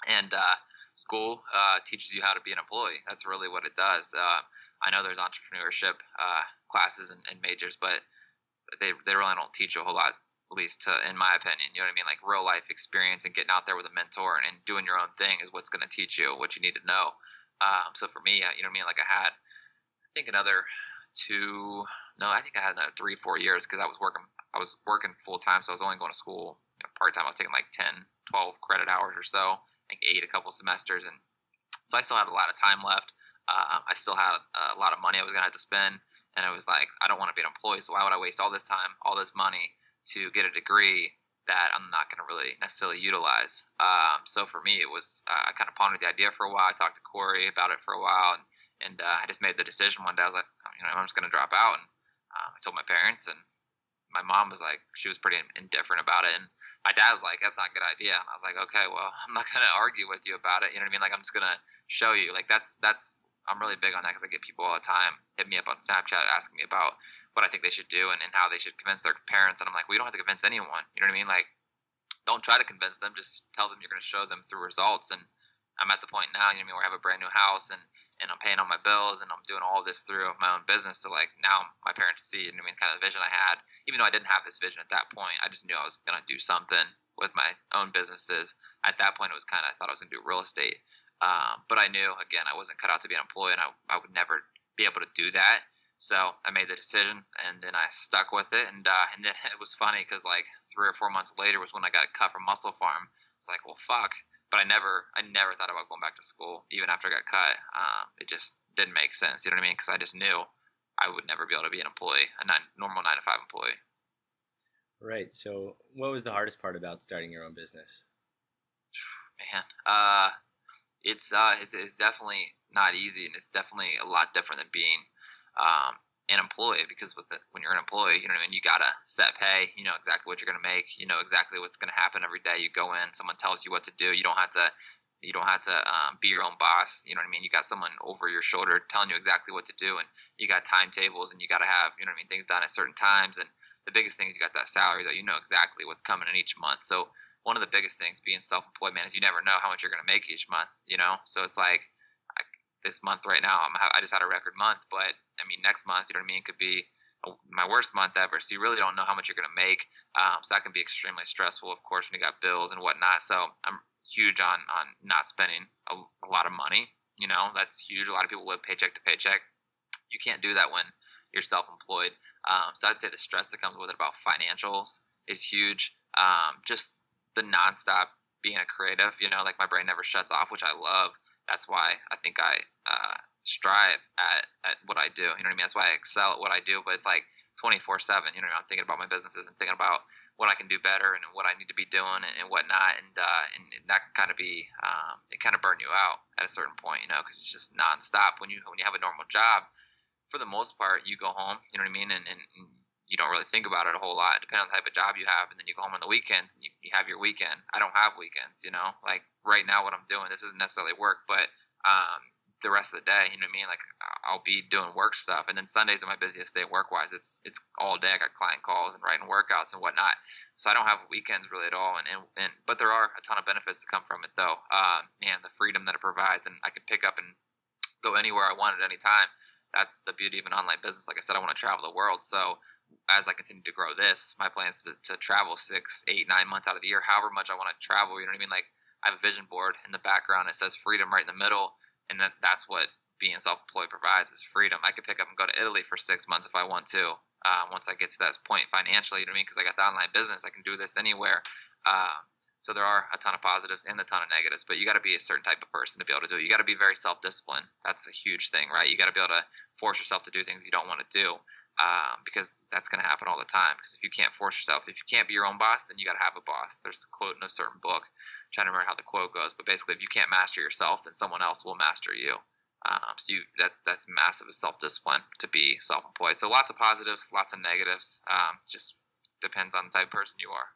S4: And, uh, school uh, teaches you how to be an employee. That's really what it does. Uh, I know there's entrepreneurship uh, classes and, and, majors, but they they really don't teach you a whole lot. At least to, in my opinion, you know what I mean. Like real life experience and getting out there with a mentor and, and doing your own thing is what's going to teach you what you need to know. Um, so for me, you know what I mean. Like I had, I think another two, no, I think I had another three, four years because I was working. I was working full time, so I was only going to school you know, part time. I was taking like 10, 12 credit hours or so like eight a couple semesters, and so I still had a lot of time left. Uh, I still had a lot of money I was gonna have to spend, and I was like, I don't want to be an employee, so why would I waste all this time, all this money to get a degree that I'm not gonna really necessarily utilize? Um, so for me, it was uh, I kind of pondered the idea for a while. I talked to Cory about it for a while, and, and uh, I just made the decision one day. I was like, you know, I'm just gonna drop out, and um, I told my parents, and my mom was like, she was pretty indifferent about it, and my dad was like, "That's not a good idea." And I was like, "Okay, well, I'm not gonna argue with you about it. You know what I mean? Like, I'm just gonna show you. Like, that's that's I'm really big on that because I get people all the time hit me up on Snapchat asking me about what I think they should do and, and how they should convince their parents. And I'm like, well, you don't have to convince anyone. You know what I mean? Like, don't try to convince them. Just tell them you're going to show them through results. And I'm at the point now, you know, I mean, where I have a brand new house and and I'm paying all my bills and I'm doing all this through my own business. So like now my parents see, you know, I mean, kind of the vision I had, even though I didn't have this vision at that point, I just knew I was to do something with my own businesses. At that point, it was kind of I thought I was to do real estate, um, but I knew again I wasn't cut out to be an employee, and I, I would never be able to do that. So I made the decision, and then I stuck with it. And uh, and then it was funny because like three or four months later was when I got cut from MusclePharm. It's like, well, fuck. But I never, I never thought about going back to school, even after I got cut. Um, it just didn't make sense. You know what I mean? Because I just knew I would never be able to be an employee, a nine, normal nine to five employee.
S1: Right. So, what was the hardest part about starting your own business?
S4: Man, uh, it's uh, it's, it's definitely not easy, and it's definitely a lot different than being um, an employee because with it, when you're an employee, you know, I mean, you gotta set pay. You know exactly what you're gonna make. You know exactly what's gonna happen every day. You go in, someone tells you what to do. You don't have to. You don't have to um, be your own boss. You know what I mean? You got someone over your shoulder telling you exactly what to do, and you got timetables, and you got to have you know what I mean things done at certain times, and the biggest thing is you got that salary though. You know exactly what's coming in each month. So one of the biggest things being self-employed man is you never know how much you're going to make each month. You know, so it's like this month right now I'm, I just had a record month, but I mean next month you know what I mean could be my worst month ever. So you really don't know how much you're going to make. Um, so that can be extremely stressful, of course, when you got bills and whatnot. So I'm huge on on not spending a, a lot of money. You know, that's huge. A lot of people live paycheck to paycheck. You can't do that when you're self-employed. Um, so I'd say the stress that comes with it about financials is huge. Um, just the nonstop being a creative, you know, like my brain never shuts off, which I love. That's why I think I uh, strive at, at what I do. You know what I mean? That's why I excel at what I do. But it's like 24 7. You know, I'm thinking about my businesses and thinking about what I can do better and what I need to be doing and, and whatnot. And, uh, and that kind of be, um, it kind of burn you out at a certain point, you know, because it's just nonstop. When you, when you have a normal job, for the most part, you go home, you know what I mean? And, and, and you don't really think about it a whole lot, depending on the type of job you have. And then you go home on the weekends and you, you have your weekend. I don't have weekends, you know, like right now, what I'm doing, this isn't necessarily work, but, um, the rest of the day. You know what I mean? Like I'll be doing work stuff, and then Sundays are my busiest day work wise. It's it's all day. I got client calls and writing workouts and whatnot. So I don't have weekends really at all. And and, and but there are a ton of benefits to come from it though. Uh, man, the freedom that it provides, and I can pick up and go anywhere I want at any time. That's the beauty of an online business. Like I said, I want to travel the world. So as I continue to grow this, my plan is to, to travel six, eight, nine months out of the year, however much I want to travel. You know what I mean? Like I have a vision board in the background. It says freedom right in the middle and that that's what being self-employed provides is freedom. I could pick up and go to Italy for six months if I want to. Uh, once I get to that point financially, you know what I mean? Because I got the online business, I can do this anywhere. Uh, so there are a ton of positives and a ton of negatives, but you got to be a certain type of person to be able to do it. You got to be very self-disciplined. That's a huge thing, right? You got to be able to force yourself to do things you don't want to do. Um, because that's going to happen all the time. Because if you can't force yourself, if you can't be your own boss, then you got to have a boss. There's a quote in a certain book. I'm trying to remember how the quote goes, but basically, if you can't master yourself, then someone else will master you. Um, so you, that that's massive self discipline to be self employed. So lots of positives, lots of negatives. Um, just depends on the type of person you are.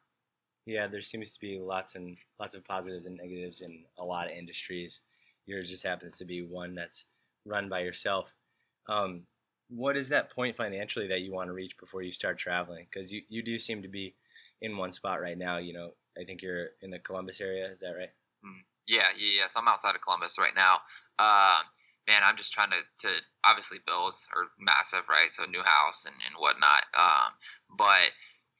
S1: Yeah, there seems to be lots and lots of positives and negatives in a lot of industries. Yours just happens to be one that's run by yourself. Um, what is that point financially that you want to reach before you start traveling? Because you, you do seem to be in one spot right now. You know, I think you're in the Columbus area. Is that right?
S4: Mm, yeah, yeah, yeah. So I'm outside of Columbus right now. Uh, man, I'm just trying to, to obviously bills are massive, right? So new house and, and whatnot. Um, but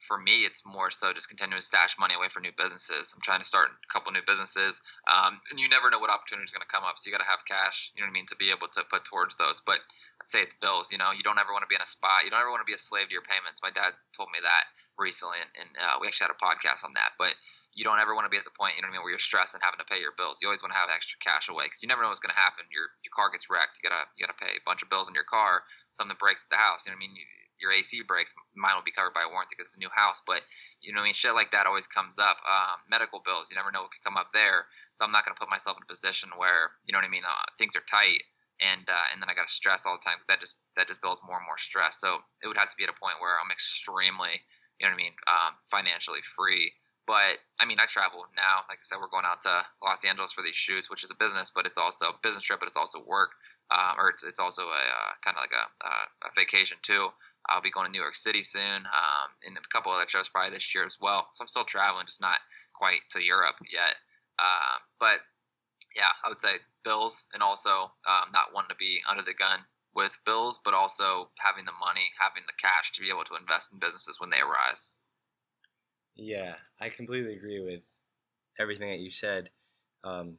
S4: for me, it's more so just continuing to stash money away for new businesses. I'm trying to start a couple new businesses, um, and you never know what opportunity is going to come up. So you got to have cash, you know what I mean, to be able to put towards those. But I'd say it's bills. You know, you don't ever want to be in a spot. You don't ever want to be a slave to your payments. My dad told me that recently, and, and uh, we actually had a podcast on that. But you don't ever want to be at the point, you know what I mean, where you're stressed and having to pay your bills. You always want to have extra cash away because you never know what's going to happen. Your your car gets wrecked. You gotta you gotta pay a bunch of bills in your car. Something breaks at the house. You know what I mean? You, your AC breaks, mine will be covered by warranty because it's a new house. But you know, I mean, shit like that always comes up. Um, medical bills, you never know what could come up there. So I'm not going to put myself in a position where you know what I mean. Uh, things are tight, and uh, and then I got to stress all the time because that just that just builds more and more stress. So it would have to be at a point where I'm extremely, you know what I mean, um, financially free. But I mean, I travel now. Like I said, we're going out to Los Angeles for these shoots, which is a business, but it's also a business trip, but it's also work, um, or it's, it's also a uh, kind of like a, a, a vacation too. I'll be going to New York City soon, um, and a couple other trips probably this year as well. So I'm still traveling, just not quite to Europe yet. Uh, but yeah, I would say bills, and also um, not wanting to be under the gun with bills, but also having the money, having the cash to be able to invest in businesses when they arise.
S1: Yeah, I completely agree with everything that you said. Um,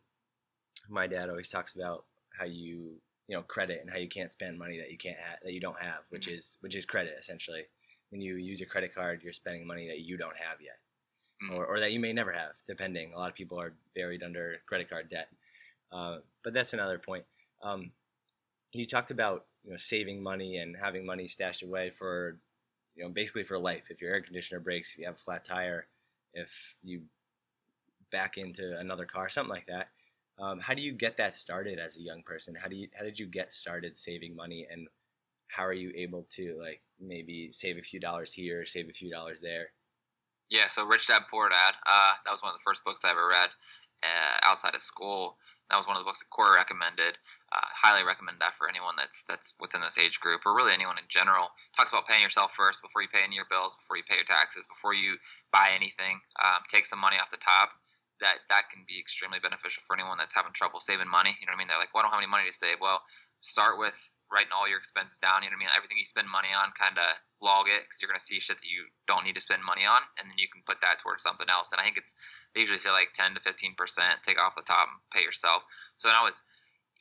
S1: my dad always talks about how you you know credit and how you can't spend money that you can't have that you don't have, which
S4: Mhm.
S1: is which is credit essentially. When you use your credit card, you're spending money that you don't have yet,
S4: Mhm.
S1: or, or that you may never have, depending. A lot of people are buried under credit card debt, uh, but that's another point. Um, you talked about you know saving money and having money stashed away for you know basically for life. If your air conditioner breaks, if you have a flat tire, if you back into another car, something like that. Um, how do you get that started as a young person? How do you how did you get started saving money, and how are you able to like maybe save a few dollars here, save a few dollars there?
S4: Yeah, so Rich Dad Poor Dad. Uh, that was one of the first books I ever read uh, outside of school. That was one of the books that Cory recommended. Uh, highly recommend that for anyone that's that's within this age group, or really anyone in general. Talks about paying yourself first before you pay any of your bills, before you pay your taxes, before you buy anything. Um, take some money off the top. That that can be extremely beneficial for anyone that's having trouble saving money. You know what I mean? They're like, well, I don't have any money to save. Well, start with writing all your expenses down. You know what I mean? Everything you spend money on, kind of log it because you're gonna see shit that you don't need to spend money on, and then you can put that towards something else. And I think it's they usually say like 10 to 15 percent, take off the top and pay yourself. So when I was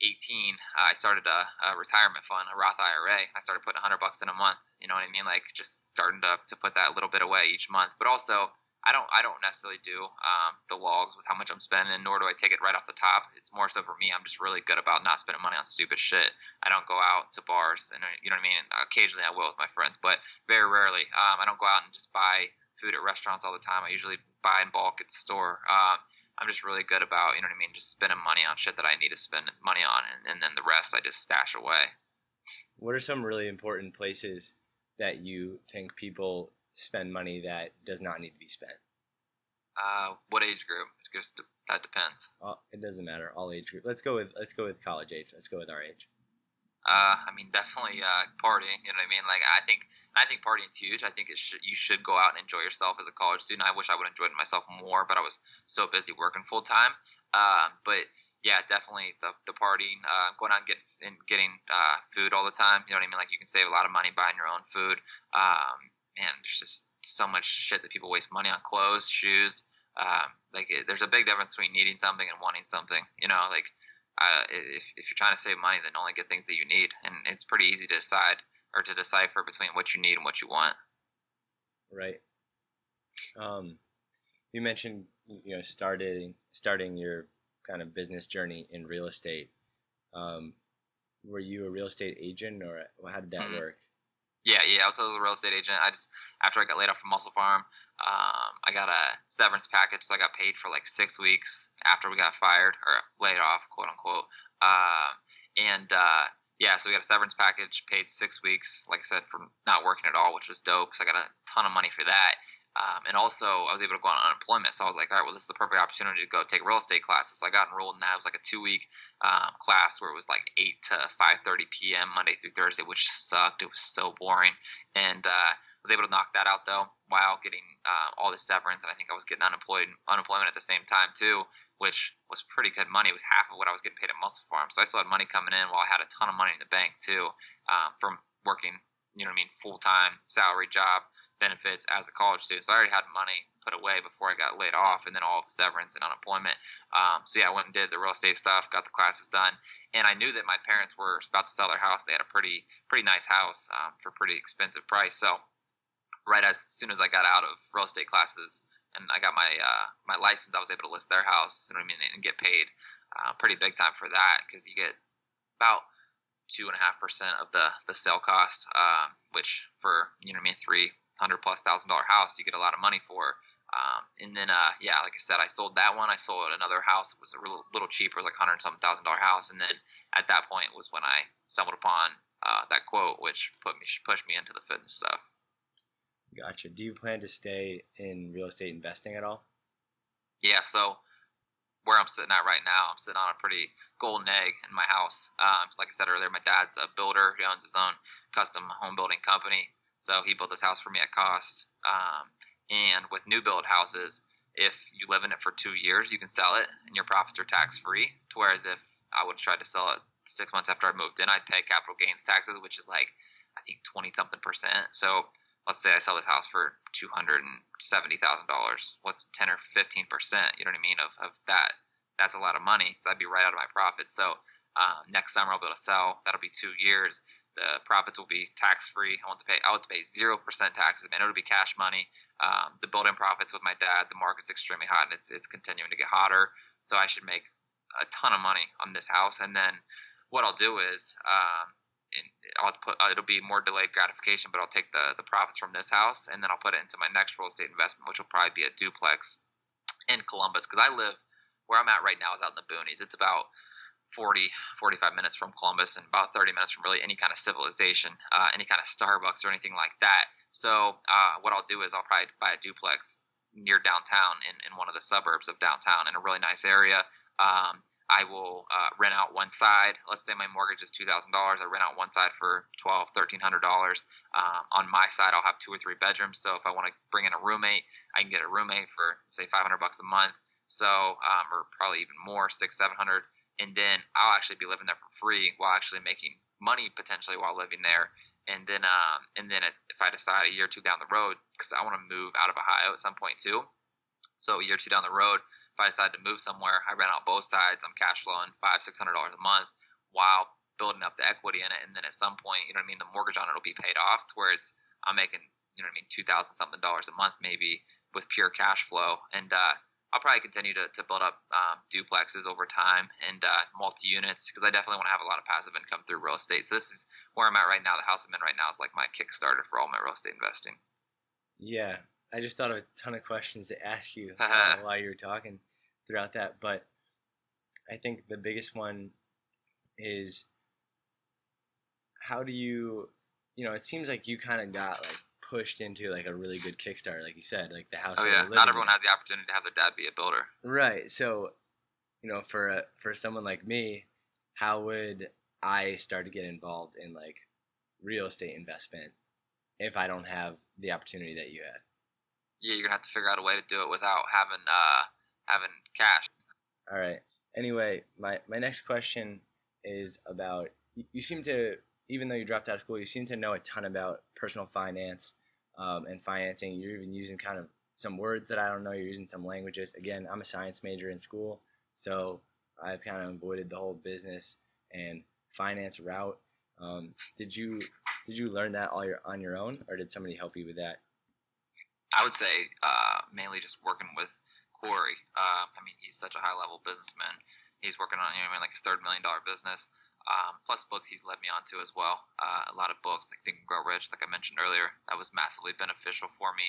S4: 18, uh, I started a, a, retirement fund, a Roth IRA. I started putting 100 bucks in a month. You know what I mean? Like just starting to to put that little bit away each month. But also I don't I don't necessarily do um, the logs with how much I'm spending, nor do I take it right off the top. It's more so for me. I'm just really good about not spending money on stupid shit. I don't go out to bars, and you know what I mean. Occasionally I will with my friends, but very rarely. Um, I don't go out and just buy food at restaurants all the time. I usually buy in bulk at the store. Um, I'm just really good about you know what I mean, just spending money on shit that I need to spend money on, and, and then the rest I just stash away.
S1: What are some really important places that you think people spend money that does not need to be spent?
S4: Uh, what age group? Just that depends.
S1: Uh, it doesn't matter. All age group. Let's go with let's go with college age. Let's go with our age.
S4: Uh, I mean, definitely uh, partying. You know what I mean? Like, I think I think partying's huge. I think it should you should go out and enjoy yourself as a college student. I wish I would have enjoyed myself more, but I was so busy working full time. Uh, but yeah, definitely the the partying, uh, going out and, get, and getting uh, food all the time. You know what I mean? Like, you can save a lot of money buying your own food. Um, man, there's just so much shit that people waste money on clothes, shoes. Um, like it, there's a big difference between needing something and wanting something. You know, like uh, if if you're trying to save money, then only get things that you need, and it's pretty easy to decide or to decipher between what you need and what you want.
S1: Right. Um, you mentioned you know starting starting your kind of business journey in real estate. Um, were you a real estate agent, or how did that mm-hmm. work?
S4: Yeah, yeah. I was, a real estate agent. I just after I got laid off from MusclePharm, um, I got a severance package, so I got paid for like six weeks after we got fired or laid off, quote unquote. Uh, and uh, yeah, so we got a severance package, paid six weeks, like I said, from not working at all, which was dope. So I got a ton of money for that. Um, and also, I was able to go on unemployment. So I was like, all right, well, this is the perfect opportunity to go take real estate classes. So I got enrolled in that. It was like a two week um, class where it was like 8 to 5.30 p.m. Monday through Thursday, which sucked. It was so boring. And uh, was able to knock that out, though, while getting uh, all the severance. And I think I was getting unemployed unemployment at the same time, too, which was pretty good money. It was half of what I was getting paid at MusclePharm. So I still had money coming in while I had a ton of money in the bank, too, um, from working, you know what I mean, full time salary job benefits as a college student. So I already had money put away before I got laid off, and then all of the severance and unemployment. Um, so yeah, I went and did the real estate stuff, got the classes done, and I knew that my parents were about to sell their house. They had a pretty pretty nice house um, for a pretty expensive price. So right as soon as I got out of real estate classes and I got my uh, my license, I was able to list their house. You know what I mean, and get paid uh, pretty big time for that because you get about two and a half percent of the the sale cost, uh, which for you know what I mean three hundred plus thousand dollar house you get a lot of money for. Um, and then, uh, yeah, like I said, I sold that one. I sold another house. It was a little, little cheaper, like hundred something thousand dollar house. And then at that point was when I stumbled upon uh, that quote, which put me pushed me into the fitness stuff.
S1: Gotcha. Do you plan to stay in real estate investing at all?
S4: Yeah. So where I'm sitting at right now, I'm sitting on a pretty golden egg in my house. Um, like I said earlier, my dad's a builder. He owns his own custom home building company. So he built this house for me at cost. Um, and with new build houses, if you live in it for two years, you can sell it and your profits are tax free. Whereas if I would try to sell it six months after I moved in, I'd pay capital gains taxes, which is like I think twenty something percent. So let's say I sell this house for two hundred and seventy thousand dollars. What's ten or fifteen percent? You know what I mean of of that? That's a lot of money. So I'd be right out of my profit. So uh, next summer I'll be able to sell. That'll be two years the profits will be tax free. I want to pay. I want to pay zero percent taxes. Man, it'll be cash money. Um, the building profits with my dad. The market's extremely hot, and it's it's continuing to get hotter. So I should make a ton of money on this house. And then what I'll do is, um, I'll put uh, it'll be more delayed gratification, but I'll take the the profits from this house, and then I'll put it into my next real estate investment, which will probably be a duplex in Columbus, because I live where I'm at right now is out in the boonies. It's about 40, 45 minutes from Columbus and about 30 minutes from really any kind of civilization, uh, any kind of Starbucks or anything like that. So uh, what I'll do is I'll probably buy a duplex near downtown in, in one of the suburbs of downtown in a really nice area. Um, I will uh, rent out one side. Let's say my mortgage is two thousand dollars. I rent out one side for twelve, thirteen hundred dollars. Um, on my side, I'll have two or three bedrooms. So if I want to bring in a roommate, I can get a roommate for say five hundred bucks a month. So um, or probably even more, six, seven hundred and then I'll actually be living there for free while actually making money potentially while living there. And then, um, and then if I decide a year or two down the road, because I want to move out of Ohio at some point too. So a year or two down the road, if I decide to move somewhere, I rent out both sides. I'm cash flowing five, six hundred dollars a month while building up the equity in it. And then at some point, you know what I mean, the mortgage on it will be paid off to where it's I'm making, you know what I mean, two thousand something dollars a month maybe with pure cash flow. And uh, I'll probably continue to, to build up um, duplexes over time and uh, multi units because I definitely want to have a lot of passive income through real estate. So this is where I'm at right now. The house I'm in right now is like my Kickstarter for all my real estate investing.
S1: Yeah, I just thought of a ton of questions to ask you uh, while you were talking throughout that, but I think the biggest one is how do you, you know, it seems like you kind of got like pushed into like a really good Kickstarter, like you said, like the house.
S4: Oh yeah, not everyone in. has the opportunity to have their dad be a builder.
S1: Right. So, you know, for a, for someone like me, how would I start to get involved in like real estate investment if I don't have the opportunity that you had?
S4: yeah, you're gonna have to figure out a way to do it without having uh, having cash.
S1: All right. Anyway, my my next question is about you, you seem to even though you dropped out of school, you seem to know a ton about personal finance um, and financing. You're even using kind of some words that I don't know. You're using some languages. Again, I'm a science major in school, so I've kind of avoided the whole business and finance route. Um, did you did you learn that all your on your own, or did somebody help you with that?
S4: I would say uh, mainly just working with Cory. Uh, I mean, he's such a high level businessman. He's working on you know, like his third million dollar business. Um, plus books he's led me on to as well. Uh, a lot of books like Think and Grow Rich, like I mentioned earlier, that was massively beneficial for me.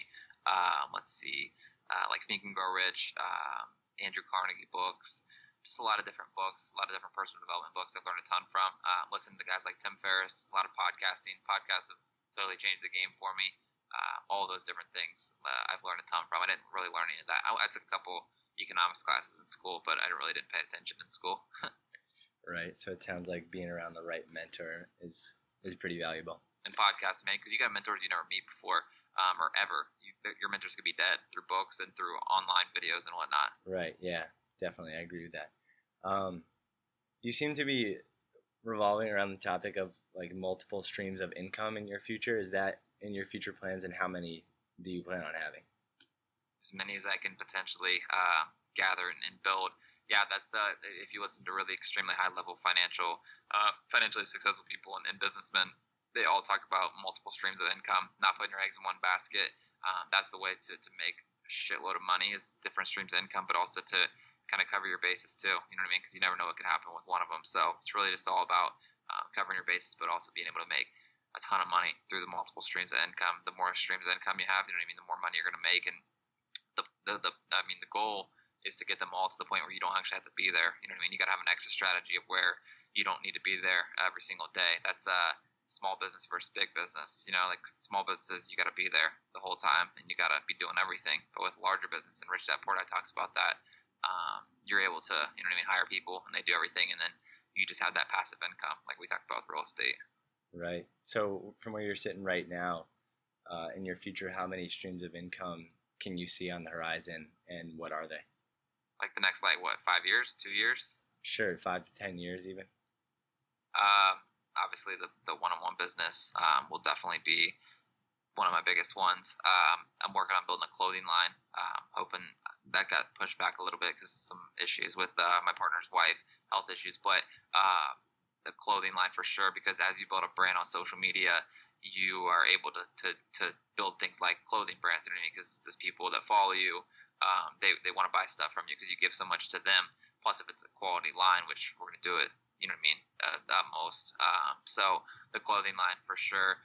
S4: Um, let's see, uh, like Think and Grow Rich, um, Andrew Carnegie books, just a lot of different books, a lot of different personal development books I've learned a ton from. Uh, listening to guys like Tim Ferriss, a lot of podcasting. Podcasts have totally changed the game for me uh, all those different things uh, I've learned a ton from. I didn't really learn any of that. I, I, took a couple economics classes in school, but I really didn't pay attention in school.
S1: right. So it sounds like being around the right mentor is is pretty valuable.
S4: And podcasts, man, because you got mentors you never meet before um, or ever. You, your mentors could be dead through books and through online videos and whatnot.
S1: Right. Yeah. Definitely, I agree with that. Um, you seem to be revolving around the topic of like multiple streams of income in your future. Is that in your future plans, and how many do you plan on having?
S4: As many as I can potentially uh, gather and, and, build. Yeah, that's the. If you listen to really extremely high level financial, uh, financially successful people and, and, businessmen, they all talk about multiple streams of income, not putting your eggs in one basket. Um, that's the way to, to make a shitload of money is different streams of income, but also to kind of cover your bases too. You know what I mean? Because you never know what could happen with one of them. So it's really just all about uh, covering your bases, but also being able to make a ton of money through the multiple streams of income. The more streams of income you have, you know what I mean, the more money you're going to make. And the, the, the, I mean, the goal is to get them all to the point where you don't actually have to be there. You know what I mean? You got to have an exit strategy of where you don't need to be there every single day. That's a uh, small business versus big business. You know, like small businesses, you got to be there the whole time and you got to be doing everything. But with larger business, and Rich Dad Poor Dad talks about that, um, you're able to, you know what I mean, hire people and they do everything, and then you just have that passive income, like we talked about with real estate.
S1: Right. So from where you're sitting right now, uh, in your future, how many streams of income can you see on the horizon, and what are they?
S4: Like the next, like what, five years, two years?
S1: Sure, five to ten years, even.
S4: Um, obviously, the the one-on-one business um, will definitely be one of my biggest ones. Um, I'm working on building a clothing line. Um, hoping that got pushed back a little bit because some issues with uh, my partner's wife, health issues. But uh, the clothing line for sure because as you build a brand on social media, you are able to, to, to build things like clothing brands. You know Because there's people that follow you, um, they, they want to buy stuff from you because you give so much to them. Plus, if it's a quality line, which we're going to do it, you know what I mean, uh, the most. Um, so the clothing line for sure.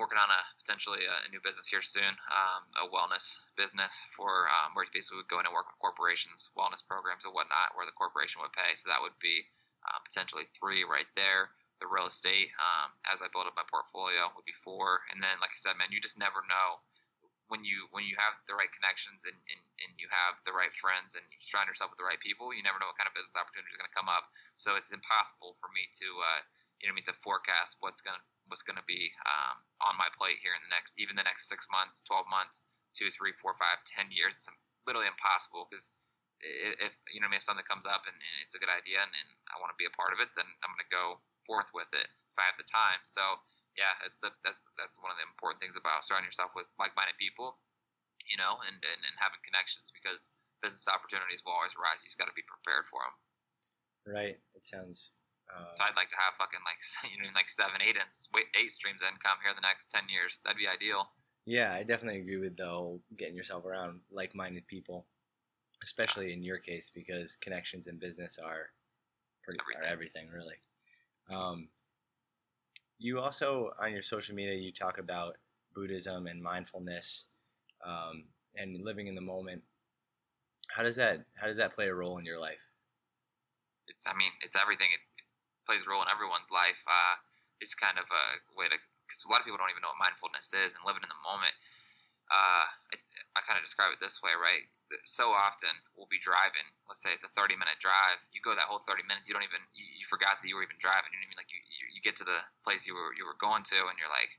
S4: Working on a potentially a new business here soon, um, a wellness business for um, where basically would go in and work with corporations, wellness programs and whatnot, where the corporation would pay. So that would be uh, potentially three right there. The real estate, um, as I build up my portfolio, would be four. And then, like I said, man, you just never know when you when you have the right connections and, and, and you have the right friends and you surround yourself with the right people, you never know what kind of business opportunity is going to come up. So it's impossible for me to uh, you know mean to forecast what's going to what's going to be um, on my plate here in the next even the next six months, twelve months, two, three, four, five, ten years. It's literally impossible because if you know I mean, if something comes up and, and it's a good idea and, and I want to be a part of it, then I'm gonna go forth with it if I have the time. So yeah, it's the that's that's one of the important things about surrounding yourself with like-minded people, you know, and and, and having connections because business opportunities will always arise. You just got to be prepared for them.
S1: Right. It sounds. Uh,
S4: So I'd like to have fucking like you know like seven, eight, and eight streams of income here in the next ten years. That'd be ideal.
S1: yeah, I definitely agree with the whole getting yourself around like-minded people, especially in your case because connections in business are pretty
S4: Everything.
S1: are everything really. Um, you also on your social media you talk about Buddhism and mindfulness, um, and living in the moment. How does that how does that play a role in your life?
S4: it's I mean it's everything. It, plays a role in everyone's life. Uh, it's kind of a way to because a lot of people don't even know what mindfulness is and living in the moment. Uh, I, I kind of describe it this way, right? So often we'll be driving. Let's say it's a 30 minute drive. You go that whole 30 minutes. You don't even you, you forgot that you were even driving. You know what I mean? Like you, you, you get to the place you were you were going to, and you're like,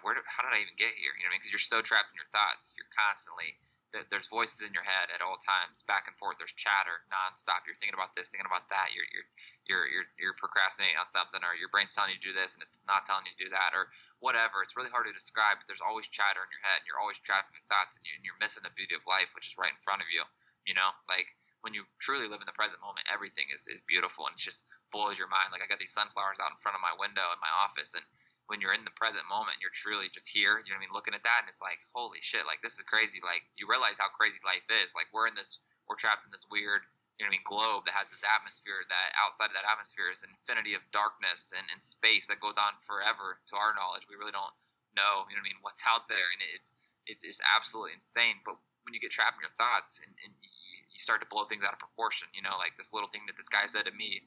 S4: where? Did, how did I even get here? You know what I mean? Because you're so trapped in your thoughts. You're constantly there, there's voices in your head at all times, back and forth. There's chatter nonstop. You're thinking about this, thinking about that. You're you're you're you're, you're procrastinating on something, or your brain's telling you to do this and it's not telling you to do that, or whatever. It's really hard to describe, but there's always chatter in your head, and you're always trapped in your thoughts, and, you, and you're missing the beauty of life, which is right in front of you. You know, like when you truly live in the present moment, everything is, is beautiful and it just blows your mind. Like I got these sunflowers out in front of my window in my office, and when you're in the present moment, you're truly just here. You know what I mean? Looking at that, and it's like, holy shit! Like this is crazy. Like you realize how crazy life is. Like we're in this, we're trapped in this weird, you know what I mean, globe that has this atmosphere. That outside of that atmosphere is an infinity of darkness and, and space that goes on forever. To our knowledge, we really don't know. You know what I mean? What's out there, and it's it's it's absolutely insane. But when you get trapped in your thoughts and, and you, start to blow things out of proportion, you know, like this little thing that this guy said to me,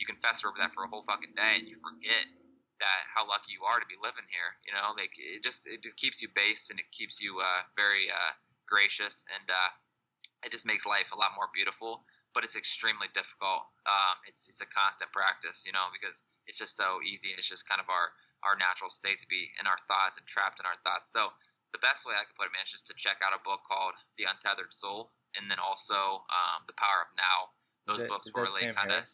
S4: you can fester over that for a whole fucking day, and you forget that how lucky you are to be living here. You know, like it just it just keeps you based and it keeps you uh, very uh, gracious and uh, it just makes life a lot more beautiful. But it's extremely difficult. Um, it's it's a constant practice, you know, because it's just so easy and it's just kind of our our natural state to be in our thoughts and trapped in our thoughts. So the best way I could put it, man, is just to check out a book called The Untethered Soul, and then also um, The Power of Now. Those
S1: that-
S4: books were really kind of.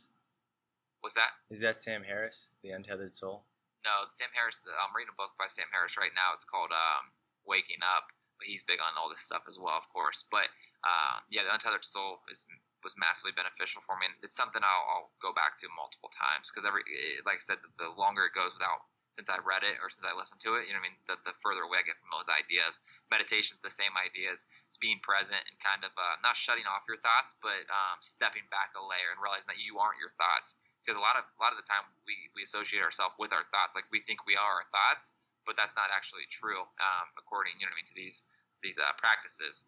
S4: Was that?
S1: Is that Sam Harris, The Untethered Soul?
S4: No, Sam Harris. I'm reading a book by Sam Harris right now. It's called um, Waking Up. But he's big on all this stuff as well, of course. But um, yeah, the Untethered Soul is was massively beneficial for me, and it's something I'll, I'll go back to multiple times because every, it, like I said, the, the longer it goes without since I read it or since I listened to it, you know what I mean, the, the further away I get from those ideas. Meditation's the same ideas. It's being present and kind of uh, not shutting off your thoughts, but um, stepping back a layer and realizing that you aren't your thoughts. Because a lot of a lot of the time we, we associate ourselves with our thoughts, like we think we are our thoughts, but that's not actually true. Um, according, you know what I mean, to these to these uh, practices,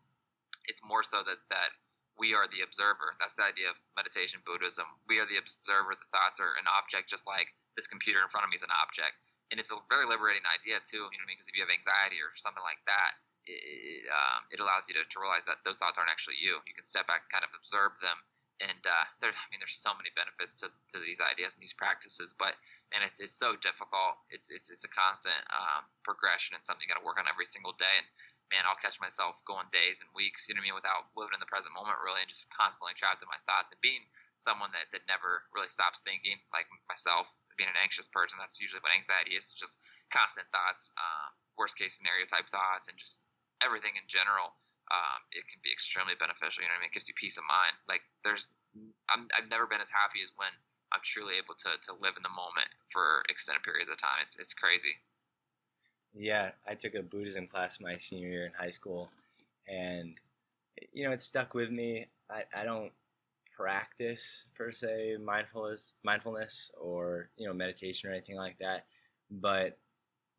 S4: it's more so that that we are the observer. That's the idea of meditation Buddhism. We are the observer. The thoughts are an object, just like this computer in front of me is an object. And it's a very liberating idea too. You know what I mean? Because if you have anxiety or something like that, it, it, um, it allows you to, to realize that those thoughts aren't actually you. You can step back and kind of observe them. And uh, there, I mean, there's so many benefits to, to these ideas and these practices, but and it's, it's so difficult. It's, it's, it's a constant um, progression and something you got to work on every single day. And man, I'll catch myself going days and weeks, you know what I mean, without living in the present moment really, and just constantly trapped in my thoughts and being someone that, that never really stops thinking, like myself, being an anxious person. That's usually what anxiety is, just constant thoughts, um, worst case scenario type thoughts, and just everything in general. Um, it can be extremely beneficial. You know what I mean? It gives you peace of mind. Like there's, I'm, I've never been as happy as when I'm truly able to, to live in the moment for extended periods of time. It's, it's crazy.
S1: Yeah, I took a Buddhism class my senior year in high school, and you know it stuck with me. I, I don't practice per se mindfulness mindfulness or you know meditation or anything like that, but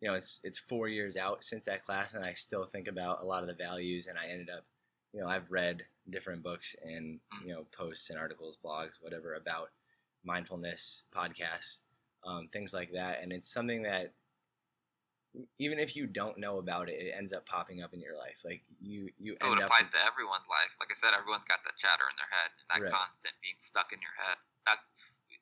S1: you know it's it's four years out since that class, and I still think about a lot of the values, and I ended up you know I've read different books and you know posts and articles, blogs, whatever about mindfulness, podcasts, um, things like that, and it's something that even if you don't know about it, it ends up popping up in your life. Like you, you
S4: Oh,
S1: end
S4: it
S1: up.
S4: applies to everyone's life. Like I said, everyone's got that chatter in their head, and that
S1: Right.
S4: constant being stuck in your head. That's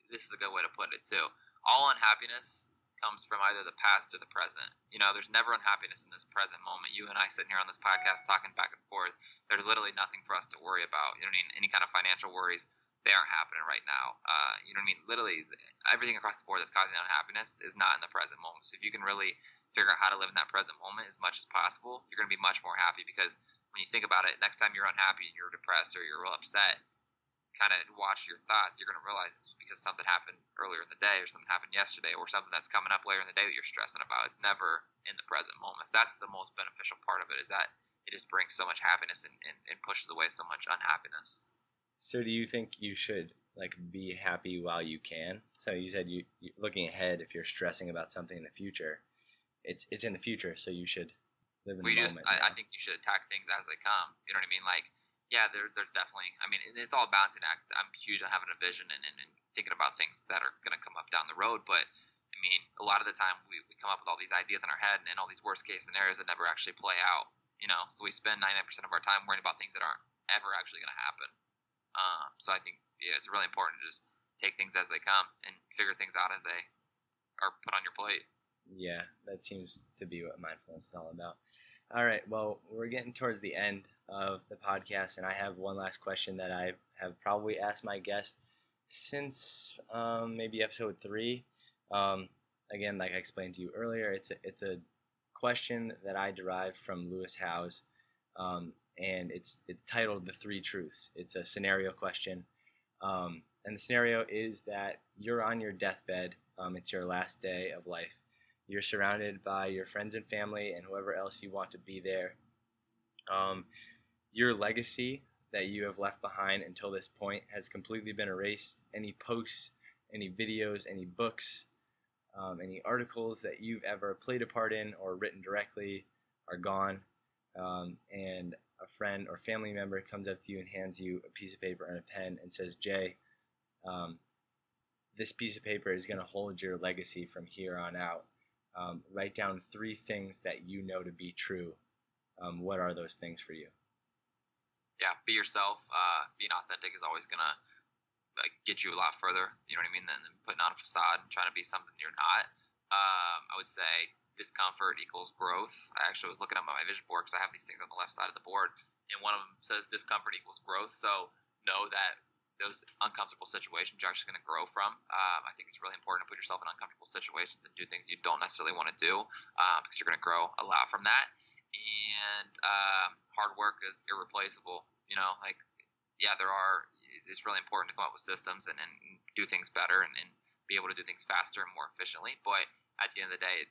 S4: this is a good way to put it too. All unhappiness comes from either the past or the present. You know, there's never unhappiness in this present moment. You and I sitting here on this podcast talking back and forth. There's literally nothing for us to worry about. You know what I mean? Any kind of financial worries, they aren't happening right now. Uh, you know what I mean? Literally, everything across the board that's causing unhappiness is not in the present moment. So if you can really figure out how to live in that present moment as much as possible, you're going to be much more happy because when you think about it, next time you're unhappy and you're depressed or you're real upset, kind of watch your thoughts, you're going to realize it's because something happened earlier in the day or something happened yesterday or something that's coming up later in the day that you're stressing about. It's never in the present moments. That's the most beneficial part of it is that it just brings so much happiness and, and, and pushes away so much unhappiness.
S1: So do you think you should like be happy while you can? So you said you you- looking ahead if you're stressing about something in the future, it's it's in the future, so you should live in
S4: we
S1: the
S4: just
S1: moment.
S4: I, I think you should attack things as they come you know what i mean like yeah there, there's definitely i mean it's all a balancing act i'm huge on having a vision and, and, and thinking about things that are going to come up down the road but i mean a lot of the time we, we come up with all these ideas in our head and, and all these worst case scenarios that never actually play out you know? So we spend 99% of our time worrying about things that aren't ever actually going to happen. Um, so i think yeah it's really important to just take things as they come and figure things out as they are put on your plate.
S1: Yeah, that seems to be what mindfulness is all about. All right, well, we're getting towards the end of the podcast, and I have one last question that I have probably asked my guests since um, maybe episode three. Um, again, like I explained to you earlier, it's a, it's a question that I derived from Lewis Howes, um, and it's it's titled "The Three Truths." It's a scenario question, um, and the scenario is that you're on your deathbed. Um, it's your last day of life you're surrounded by your friends and family and whoever else you want to be there. Um, your legacy that you have left behind until this point has completely been erased. Any posts, any videos, any books, um, any articles that you've ever played a part in or written directly are gone. Um, and a friend or family member comes up to you and hands you a piece of paper and a pen and says, Jay, um, this piece of paper is going to hold your legacy from here on out um, write down three things that you know to be true. Um, what are those things for you?
S4: yeah, be yourself. Uh, being authentic is always gonna like get you a lot further. You know what I mean? Than, than putting on a facade and trying to be something you're not. Um, I would say discomfort equals growth. I actually was looking at my vision board because I have these things on the left side of the board, and one of them says discomfort equals growth. So know that those uncomfortable situations you're actually going to grow from. Um, I think it's really important to put yourself in uncomfortable situations and do things you don't necessarily want to do uh, because you're going to grow a lot from that. And um, hard work is irreplaceable. You know, like yeah, there are. It's really important to come up with systems and, and do things better and, and be able to do things faster and more efficiently. But at the end of the day,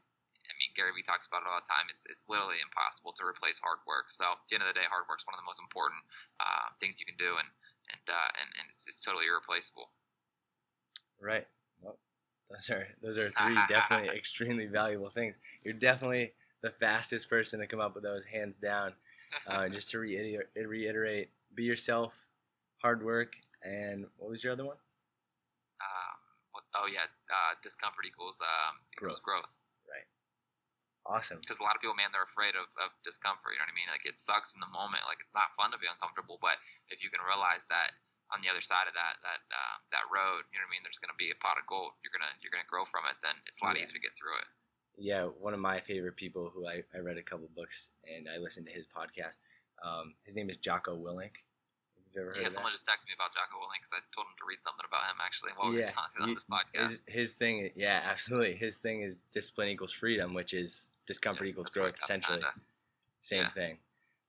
S4: I mean, Gary Vee talks about it all the time. It's, it's literally impossible to replace hard work. So at the end of the day, hard work is one of the most important uh, things you can do, and and uh, and, and it's, it's totally irreplaceable.
S1: Right. Well, those are those are three definitely extremely valuable things. You're definitely the fastest person to come up with those, hands down. Uh, just to reiterate, reiterate, be yourself, hard work, and what was your other one?
S4: Um, what, oh yeah, uh, discomfort equals um, equals growth.
S1: Awesome.
S4: Because a lot of people, man, they're afraid of, of discomfort. You know what I mean? Like it sucks in the moment. Like it's not fun to be uncomfortable. But if you can realize that on the other side of that that um, that road, you know what I mean? There's gonna be a pot of gold. You're gonna you're gonna grow from it. Then it's a lot
S1: Yeah.
S4: easier to get through it.
S1: Yeah, one of my favorite people who I, I read a couple books and I listened to his podcast. Um, his name is Jocko Willink. Have you ever heard
S4: Yeah, someone just texted me about Jocko Willink because I told him to read something about him actually while we were talking on
S1: you-
S4: this podcast.
S1: His, his thing, yeah, absolutely. His thing is discipline equals freedom, which is discomfort
S4: Yeah,
S1: equals growth, essentially.
S4: kinda.
S1: Same
S4: yeah.
S1: thing.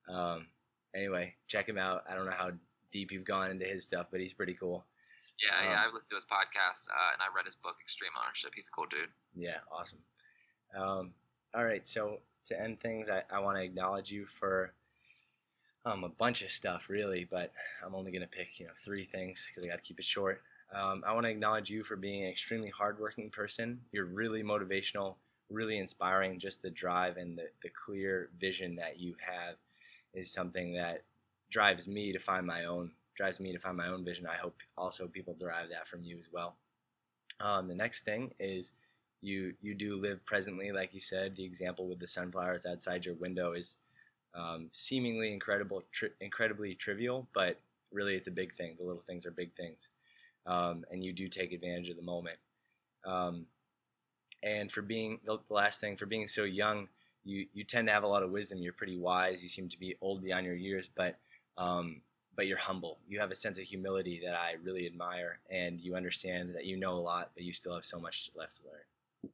S1: Um, anyway, check him out. I don't know how deep you've gone into his stuff, but he's pretty cool.
S4: Yeah,
S1: Um,
S4: yeah. I've listened to his podcast uh, and I read his book, Extreme Ownership. He's a cool dude.
S1: Yeah, awesome. Um, all right, so to end things, I, I want to acknowledge you for um, a bunch of stuff, really, but I'm only going to pick you know three things because I got to keep it short. Um, I want to acknowledge you for being an extremely hardworking person. You're really motivational, really inspiring. Just the drive and the, the clear vision that you have is something that drives me to find my own drives me to find my own vision. I hope also people derive that from you as well. Um, the next thing is you you do live presently, like you said. The example with the sunflowers outside your window is um, seemingly incredible, tri- incredibly trivial, but really it's a big thing. The little things are big things, um, and you do take advantage of the moment. Um, and for being the last thing for being so young, you you tend to have a lot of wisdom. You're pretty wise. You seem to be old beyond your years, but um, but you're humble. You have a sense of humility that I really admire, and you understand that you know a lot, but you still have so much left to learn.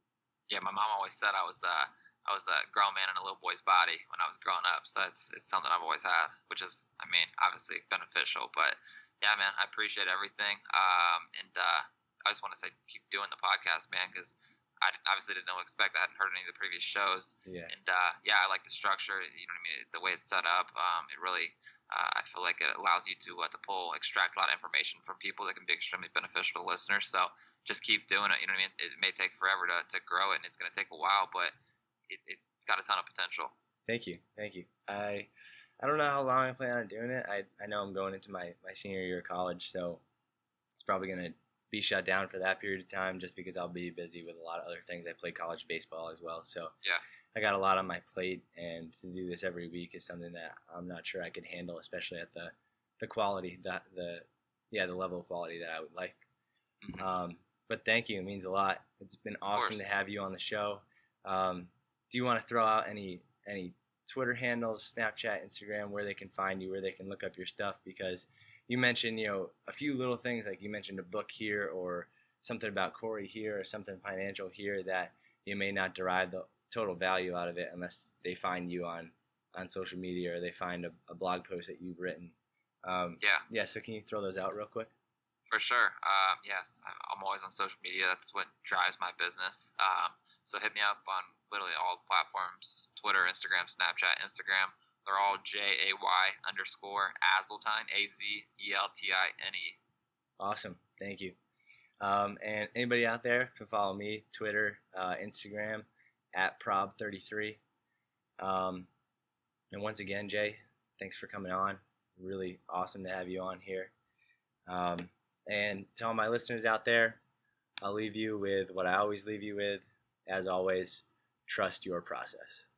S4: Yeah, my mom always said I was uh, I was a grown man in a little boy's body when I was growing up. So it's it's something I've always had, which is I mean obviously beneficial. But yeah, man, I appreciate everything. Um, and uh, I just want to say keep doing the podcast, man, because I obviously didn't know what to expect. I hadn't heard any of the previous shows.
S1: Yeah.
S4: And uh, yeah, I like the structure. You know what I mean? The way it's set up. Um, it really, uh, I feel like it allows you to uh, to pull, extract a lot of information from people that can be extremely beneficial to listeners. So just keep doing it. You know what I mean? It may take forever to, to grow it, and it's going to take a while, but it, it's got a ton of potential.
S1: Thank you, thank you. I I don't know how long I plan on doing it. I I know I'm going into my my senior year of college, so it's probably gonna be shut down for that period of time just because I'll be busy with a lot of other things. I play college baseball as well, so
S4: Yeah.
S1: I got a lot on my plate, and to do this every week is something that I'm not sure I could handle, especially at the the quality that the yeah the level of quality that I would like.
S4: Mhm.
S1: Um, but thank you, it means a lot. It's been awesome to have you on the show. Um, do you want to throw out any any Twitter handles, Snapchat, Instagram, where they can find you, where they can look up your stuff? Because you mentioned, you know, a few little things like you mentioned a book here or something about Cory here or something financial here that you may not derive the total value out of it unless they find you on on social media or they find a, a blog post that you've written. Um,
S4: Yeah.
S1: yeah. So can you throw those out real quick?
S4: For sure. Um, yes, I'm always on social media. That's what drives my business. Um, so hit me up on literally all platforms Twitter, Instagram, Snapchat, Instagram. They're all J A Y underscore Azeltine, A Z E L T I N E.
S1: Awesome. Thank you. Um, and anybody out there can follow me, Twitter, uh, Instagram, at prob33. Um, and once again, Jay, thanks for coming on. Really awesome to have you on here. Um, and to all my listeners out there, I'll leave you with what I always leave you with. As always, trust your process.